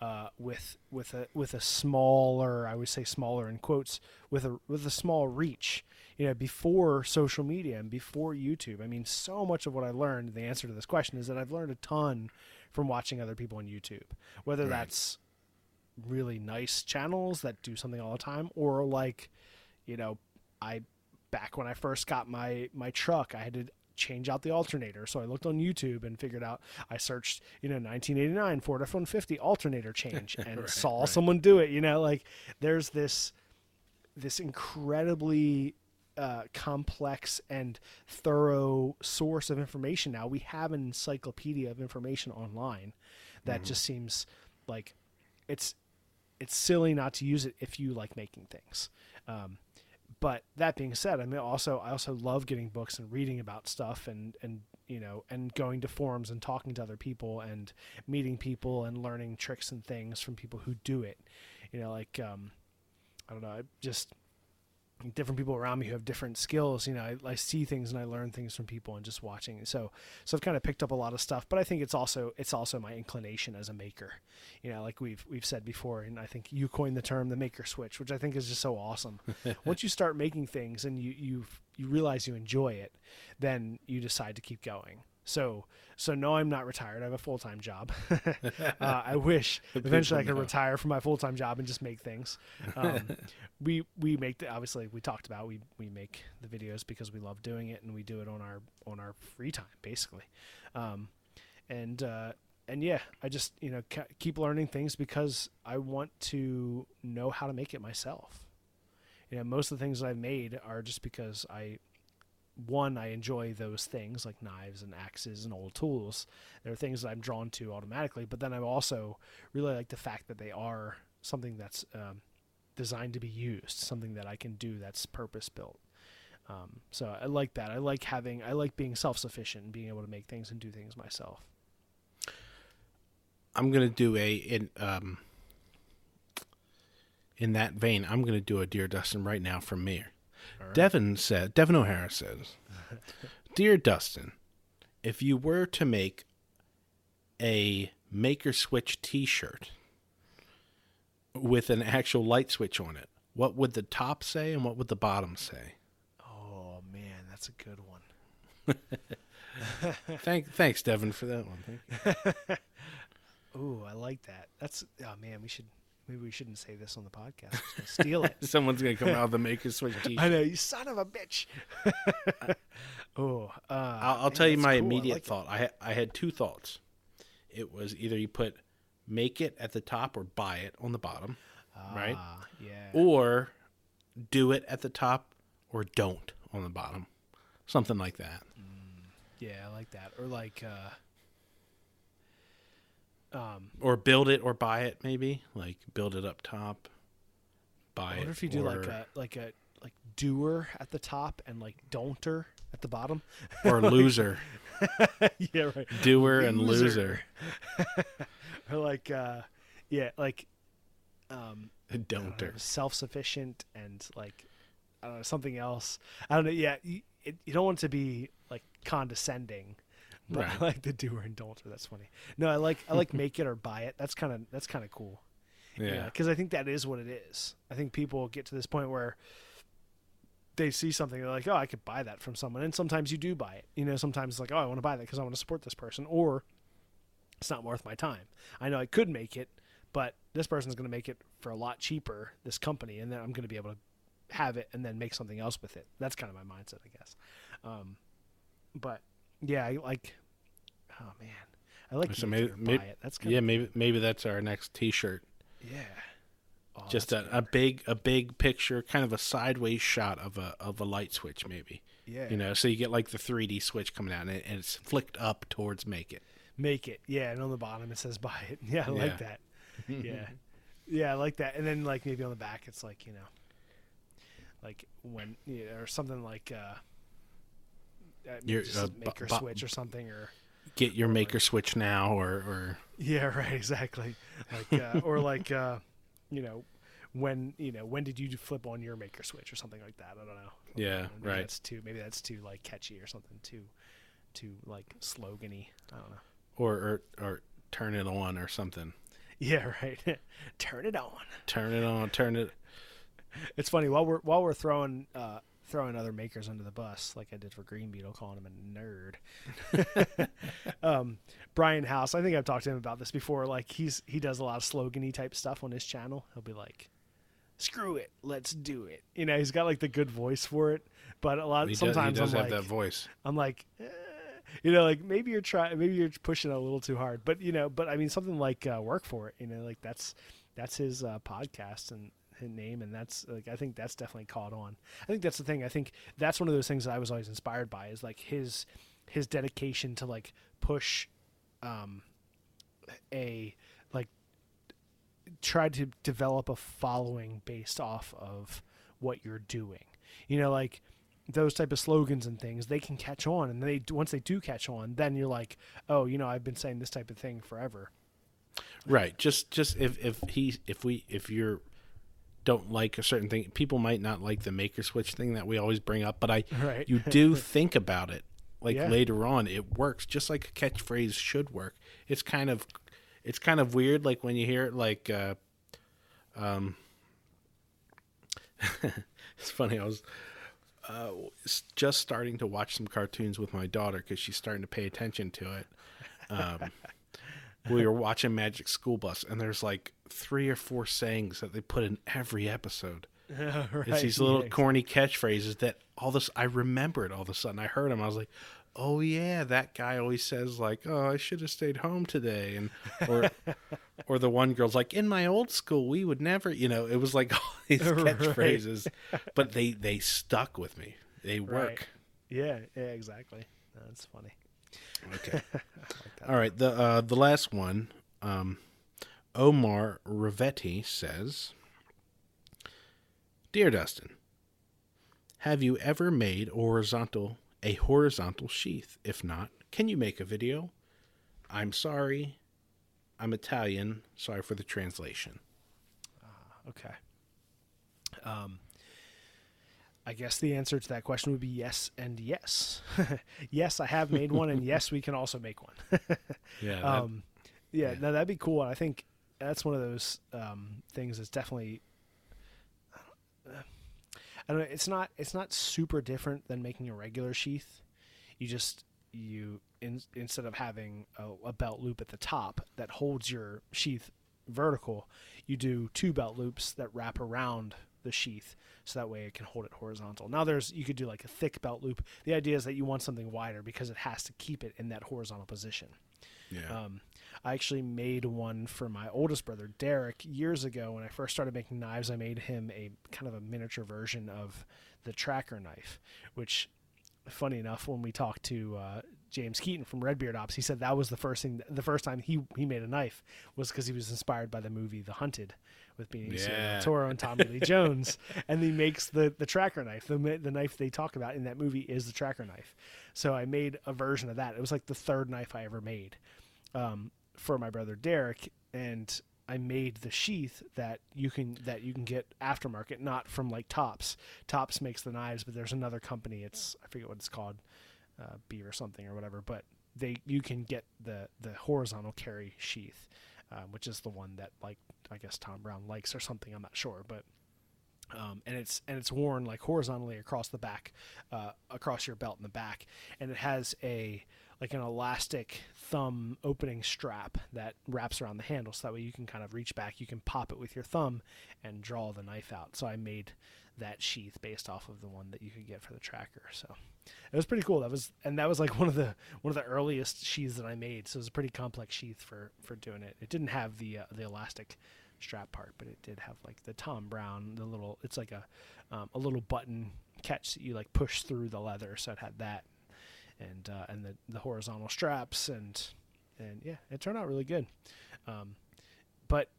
uh, with with a with a smaller, I would say smaller in quotes, with a with a small reach. You know, before social media and before YouTube. I mean, so much of what I learned, the answer to this question is that I've learned a ton from watching other people on YouTube. Whether Right. that's really nice channels that do something all the time or like you know i back when i first got my my truck i had to change out the alternator. So i looked on youtube and figured out i searched you know 1989 ford f-150 alternator change and Right, saw right. someone do it you know like there's this this incredibly uh, complex and thorough source of information now. We have an encyclopedia of information online that just seems like it's it's silly not to use it if you like making things. Um, but that being said, I mean, also I also love getting books and reading about stuff and and you know and going to forums and talking to other people and meeting people and learning tricks and things from people who do it. You know, like um, I don't know, I just different people around me who have different skills. You know, I, I see things and I learn things from people and just watching. So, so I've kind of picked up a lot of stuff. But I think it's also it's also my inclination as a maker. You know, like we've we've said before, and I think you coined the term the maker switch, which I think is just so awesome. Once you start making things and you you you realize you enjoy it, then you decide to keep going. So so no, I'm not retired. I have a full time job. uh, I wish eventually I could know. retire from my full time job and just make things. Um, we we make the obviously we talked about we we make the videos because we love doing it and we do it on our on our free time basically, um, and uh, and yeah, I just you know ca- keep learning things because I want to know how to make it myself. You know, most of the things I've made are just because I one I enjoy those things like knives and axes and old tools. They're things that I'm drawn to automatically, but then I also really like the fact that they are something that's um, designed to be used, something that I can do that's purpose built. Um, so I like that. I like having, I like being self sufficient and being able to make things and do things myself. I'm gonna do a in um in that vein. I'm gonna do a dear Dustin right now from me. Devon said. Devon O'Hara says, "Dear Dustin, if you were to make a Maker Switch T-shirt with an actual light switch on it, what would the top say and what would the bottom say?" Oh man, that's a good one. Thank, thanks, Devon, for that one. Ooh, I like that. That's oh man, we should maybe we shouldn't say this on the podcast. Steal it. Someone's gonna come out of the Maker Switch T-shirt. I know you son of a bitch. oh, uh, I'll, I'll tell you my cool. I immediate like it. thought. I I had two thoughts. It was either you put make it at the top or buy it on the bottom, right? Ah, yeah. Or do it at the top or don't on the bottom, something like that. Yeah, I like that. Or like, uh, um, Or build it or buy it, maybe like build it up top, buy I it. wonder if you do like a like a like doer at the top and like don'ter at the bottom. or loser, yeah, right. doer and Loser. loser, Or like, uh, yeah, like, um, don'ter. self sufficient and like I don't know something else. I don't know. Yeah, you, it, you don't want to be like condescending, but I like the doer and don'ter. That's funny. No, I like I like make it or buy it. That's kind of that's kind of cool. Yeah. because I think that is what it is. I think people get to this point where they see something they're like, "Oh, I could buy that from someone," and sometimes you do buy it. You know, sometimes it's like, "Oh, I want to buy that because I want to support this person," or it's not worth my time. I know I could make it, but this person's going to make it for a lot cheaper. This company, and then I'm going to be able to have it and then make something else with it. That's kind of my mindset, I guess. Um, but yeah, I like. Oh man, I like So maybe, maybe buy it. That's kind yeah, of maybe maybe that's our next T-shirt. yeah. Oh, Just a, a big a big picture, kind of a sideways shot of a of a light switch, maybe. yeah. You know, so you get like the 3D switch coming out, and, it, and it's flicked up towards make it. make it yeah and on the bottom it says buy it yeah i Yeah. like that yeah yeah i like that and then like maybe on the back it's like you know like when you know, or something like uh uh, Your, uh, bu- maker bu- switch or something or Get your maker switch now, or or yeah right exactly like uh, or like uh you know when you know when did you flip on your maker switch or something like that i don't know Yeah, maybe right. that's too maybe that's too like catchy or something too too like slogany i don't know or or, or turn it on or something. yeah right turn it on Turn it on. Turn it. It's funny while we're while we're throwing uh, throwing other makers under the bus, like I did for Green Beetle, calling him a nerd. um, Brian House, I think I've talked to him about this before. Like he's he does a lot of slogany type stuff on his channel. He'll be like, "Screw it, let's do it." You know, he's got like the good voice for it. But a lot He does, sometimes he does I'm have like, that voice. I'm like, eh, you know, like maybe you're trying, maybe you're pushing a little too hard. But you know, but I mean, something like uh, work for it. You know, like that's that's his uh, podcast and name, and that's like I think that's definitely caught on. I think that's the thing. I think that's one of those things that I was always inspired by is like his his dedication to like push um a like try to develop a following based off of what you're doing. You know, like those type of slogans and things, they can catch on, and they once they do catch on, then you're like, oh, you know, I've been saying this type of thing forever. Right. Just just if if he if we if you're don't like a certain thing, people might not like the maker switch thing that we always bring up, but I Right. you do think about it. Like Yeah. later on, it works just like a catchphrase should work. It's kind of it's kind of weird, like when you hear it, like uh, um, it's funny. I was uh, just starting to watch some cartoons with my daughter because she's starting to pay attention to it. Um, we were watching Magic School Bus, and there's like three or four sayings that they put in every episode. It's these little Yeah, corny catchphrases that all this I remembered all of a sudden. I heard them. I was like, "Oh yeah, that guy always says like, oh, I should have stayed home today," and or or the one girl's like, "In my old school, we would never," you know. It was like all these Right. catchphrases, but they they stuck with me. They Right. work. Yeah, yeah, exactly. That's funny. Okay. All right. The uh, the last one, um, Omar Rivetti says, "Dear Dustin, have you ever made horizontal a horizontal sheath? If not, can you make a video? I'm sorry, I'm Italian. Sorry for the translation. Okay. Um, I guess the answer to that question would be yes and yes. yes, I have made one, and yes, we can also make one. Yeah. that- um, yeah, no, that'd be cool. And I think that's one of those um, things that's definitely. I don't know. It's not. It's not super different than making a regular sheath. You just you in, instead of having a, a belt loop at the top that holds your sheath vertical, you do two belt loops that wrap around the sheath so that way it can hold it horizontal. Now there's you could do like a thick belt loop. The idea is that you want something wider because it has to keep it in that horizontal position. yeah. Um, I actually made one for my oldest brother, Derek, years ago when I first started making knives. I made him a kind of a miniature version of the tracker knife, which, funny enough, when we talked to uh, James Keaton from Redbeard Ops, he said that was the first thing, the first time he, he made a knife was because he was inspired by the movie The Hunted with Benicio Yeah. del Toro and Tommy Lee Jones, and he makes the the tracker knife. The the knife they talk about in that movie is the tracker knife. So I made a version of that. It was like the third knife I ever made um, for my brother Derek, and I made the sheath that you can that you can get aftermarket, not from like Tops. Tops makes the knives, but there's another company. It's I forget what it's called, uh, B or something or whatever. But they you can get the the horizontal carry sheath, uh, which is the one that like I guess Tom Brown likes or something. I'm not sure, but um, and it's and it's worn like horizontally across the back, uh, across your belt in the back, and it has a like an elastic thumb opening strap that wraps around the handle, so that way you can kind of reach back, you can pop it with your thumb, and draw the knife out. So I made that sheath based off of the one that you could get for the tracker. So it was pretty cool. That was and that was like one of the one of the earliest sheaths that I made. So it was a pretty complex sheath for for doing it. It didn't have the uh, the elastic strap part, but it did have like the Tom Brown, the little. It's like a um, a little button catch that you like push through the leather. So it had that, and uh, and the the horizontal straps and and yeah, it turned out really good. Um, but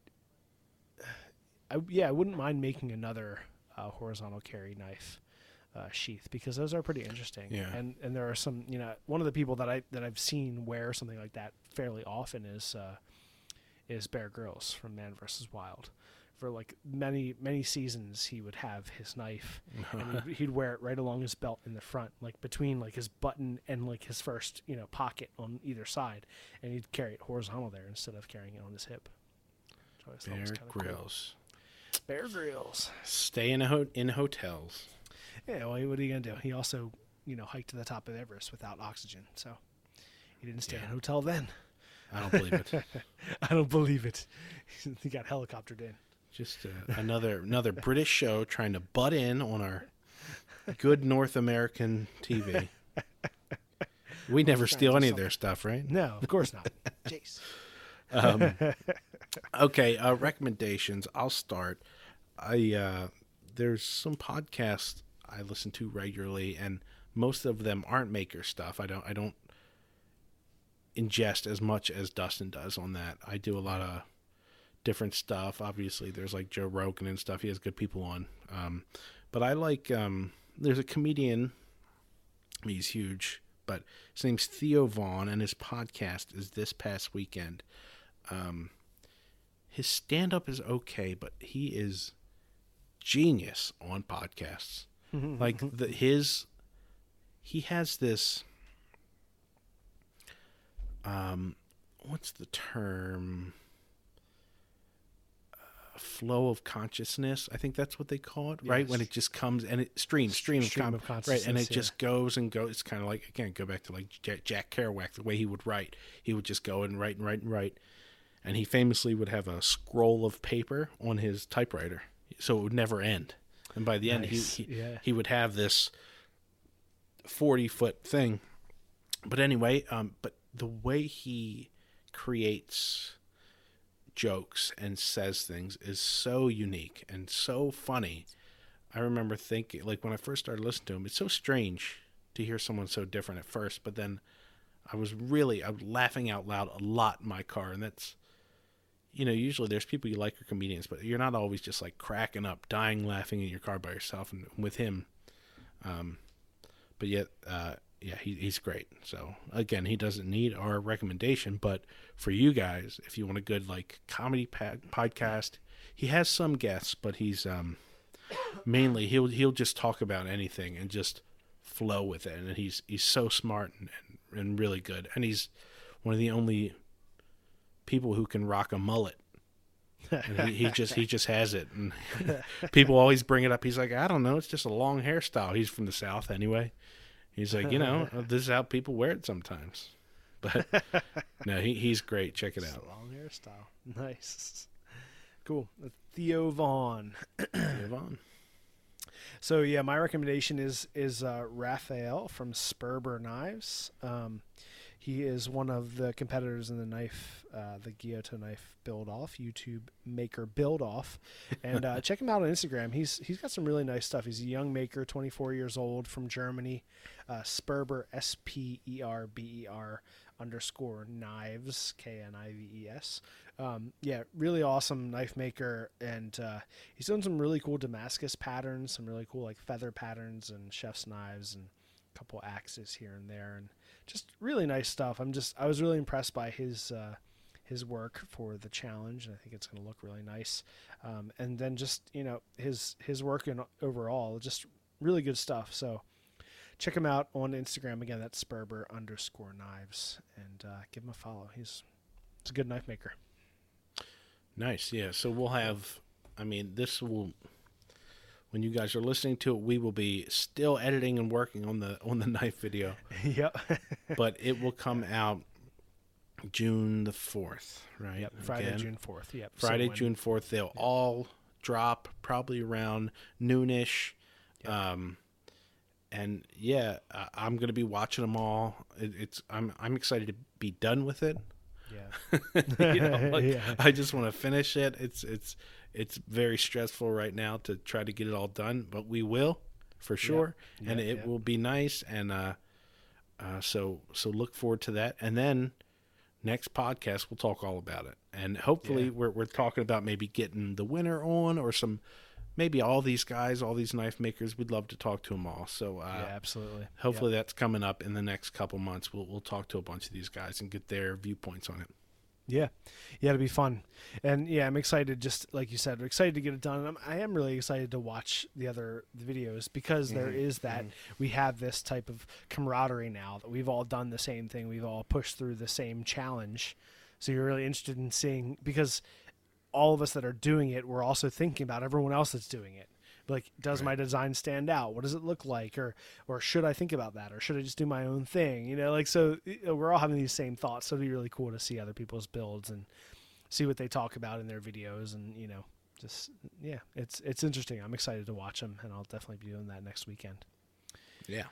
I yeah, I wouldn't mind making another uh, horizontal carry knife. Uh, sheath because those are pretty interesting Yeah. and and there are some you know one of the people that I that I've seen wear something like that fairly often is uh, is Bear Grylls from Man vs. Wild. For like many many seasons, he would have his knife, and he'd, he'd wear it right along his belt in the front, like between like his button and like his first you know pocket on either side, and he'd carry it horizontal there instead of carrying it on his hip. Which I always thought Bear kinda cool. Bear Grylls. Stay in a ho- in hotels. Yeah, well, what are you gonna do? He also you know hiked to the top of Everest without oxygen, so he didn't stay in a hotel then. I don't believe it. I don't believe it. he got helicoptered in. Just uh, another another British show trying to butt in on our good North American TV. We never steal any of their stuff, right? No, of course not. Jace. Um, okay, uh, recommendations. I'll start. I uh, there's some podcasts I listen to regularly, and most of them aren't maker stuff. I don't I don't ingest as much as Dustin does on that. I do a lot of different stuff. Obviously, there's like Joe Rogan and stuff. He has good people on. Um, but I like um, there's a comedian. He's huge, but his name's Theo Vaughn, and his podcast is this past weekend. Um, his stand up is okay, but he is genius on podcasts. like the his he has this um what's the term flow of consciousness i think that's what they call it right? When it just comes and it stream stream, Stream of, of com- right and it yeah. just goes and goes it's kind of like again go back to like jack, jack kerouac the way he would write. He would just go and write and write and write and he famously would have a scroll of paper on his typewriter so it would never end. And by the end Nice, he he, yeah. he would have this 40 foot thing. But anyway um but the way he creates jokes and says things is so unique and so funny. I remember thinking like when i first started listening to him it's so strange to hear someone so different at first but then i was really i was laughing out loud a lot in my car and that's you know usually there's people you like are comedians but you're not always just like cracking up dying laughing in your car by yourself and with him. Um but yet uh yeah he, he's great. So again he doesn't need our recommendation but for you guys if you want a good like comedy pa- podcast he has some guests but he's um mainly he'll he'll just talk about anything and just flow with it. And he's he's so smart and, and, and really good. And he's one of the only people who can rock a mullet. He, he just he just has it. And people always bring it up. He's like i don't know. It's just a long hairstyle. He's from the south anyway he's like you know this is how people wear it sometimes but no he, he's great check it out Long hairstyle. Nice. Cool. Theo Vaughn. Move on. So yeah, my recommendation is is uh, Raphael from Sperber Knives. Um, he is one of the competitors in the knife, uh, the Gyuto knife build off YouTube maker build off, and uh, check him out on Instagram. He's he's got some really nice stuff. He's a young maker, 24 years old from Germany. Uh, Sperber S P E R B E R underscore knives K N I V E S. Um, yeah, really awesome knife maker, and uh, he's done some really cool Damascus patterns, some really cool like feather patterns and chef's knives, and a couple axes here and there, and just really nice stuff. I'm just I was really impressed by his uh, his work for the challenge, and I think it's going to look really nice. Um, and then just you know his his work in overall, just really good stuff. So check him out on Instagram again. That's Sperber underscore knives, and uh, give him a follow. He's he's a good knife maker. Nice, yeah. So we'll have. I mean, this will. When you guys are listening to it, we will be still editing and working on the on the knife video, yep. but it will come out June the fourth, right? Yep. Friday, Again. June fourth. Yep. So Friday, when- June fourth. They'll all drop probably around noonish. Um, and yeah, I'm gonna be watching them all. It, it's I'm I'm excited to be done with it. Yeah. you know, like, Yeah. I just want to finish it. It's it's it's very stressful right now to try to get it all done, but we will for sure, and Yeah, it yeah. will be nice. And uh, uh, so so look forward to that. And then next podcast we'll talk all about it, and hopefully Yeah. we're we're talking about maybe getting the winner on or some. Maybe all these guys, all these knife makers, we'd love to talk to them all. So, uh, yeah, absolutely. hopefully that's coming up in the next couple months. We'll we'll talk to a bunch of these guys and get their viewpoints on it. Yeah, yeah, it'll be fun, and yeah, I'm excited. Just like you said, I'm excited to get it done. I'm, I am really excited to watch the other videos because there mm-hmm. is that mm-hmm. we have this type of camaraderie now that we've all done the same thing. We've all pushed through the same challenge. So you're really interested in seeing because all of us that are doing it, we're also thinking about everyone else that's doing it. Like, does my design stand out? What does it look like? Or, or should I think about that? Or should I just do my own thing? You know, like so uh, we're all having these same thoughts. So it'd be really cool to see other people's builds and see what they talk about in their videos. And you know, just yeah, it's it's interesting. I'm excited to watch them, and I'll definitely be doing that next weekend. Yeah.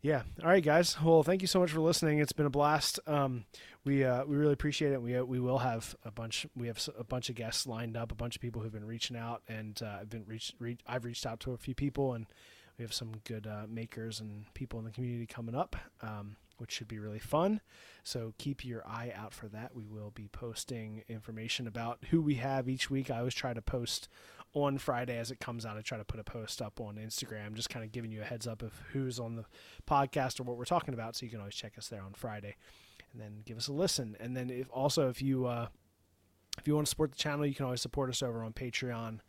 Yeah. All right, guys. Well, thank you so much for listening. It's been a blast. Um, we uh, we really appreciate it. We uh, we will have a bunch. We have a bunch of guests lined up. A bunch of people who've been reaching out, and uh, I've been reached. Re- I've reached out to a few people, and we have some good uh, makers and people in the community coming up, um, which should be really fun. So keep your eye out for that. We will be posting information about who we have each week. I always try to post on Friday as it comes out. I try to put a post up on Instagram, just kind of giving you a heads up of who's on the podcast or what we're talking about. So you can always check us there on Friday, and then give us a listen. And then if also if you uh, if you want to support the channel, you can always support us over on Patreon.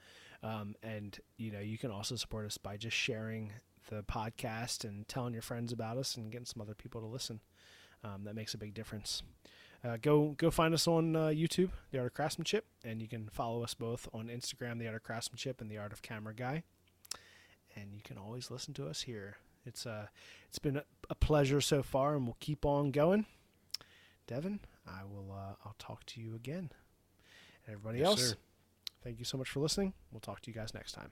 Um, and you know you can also support us by just sharing the podcast and telling your friends about us and getting some other people to listen. Um, that makes a big difference. Uh, go go find us on uh, YouTube, The Art of Craftsmanship, and you can follow us both on Instagram, The Art of Craftsmanship and The Art of Camera Guy. And you can always listen to us here. It's uh, it's been a, pleasure so far, and we'll keep on going. Devon, I will uh, I'll talk to you again. And everybody Yes, else, sir. thank you so much for listening. We'll talk to you guys next time.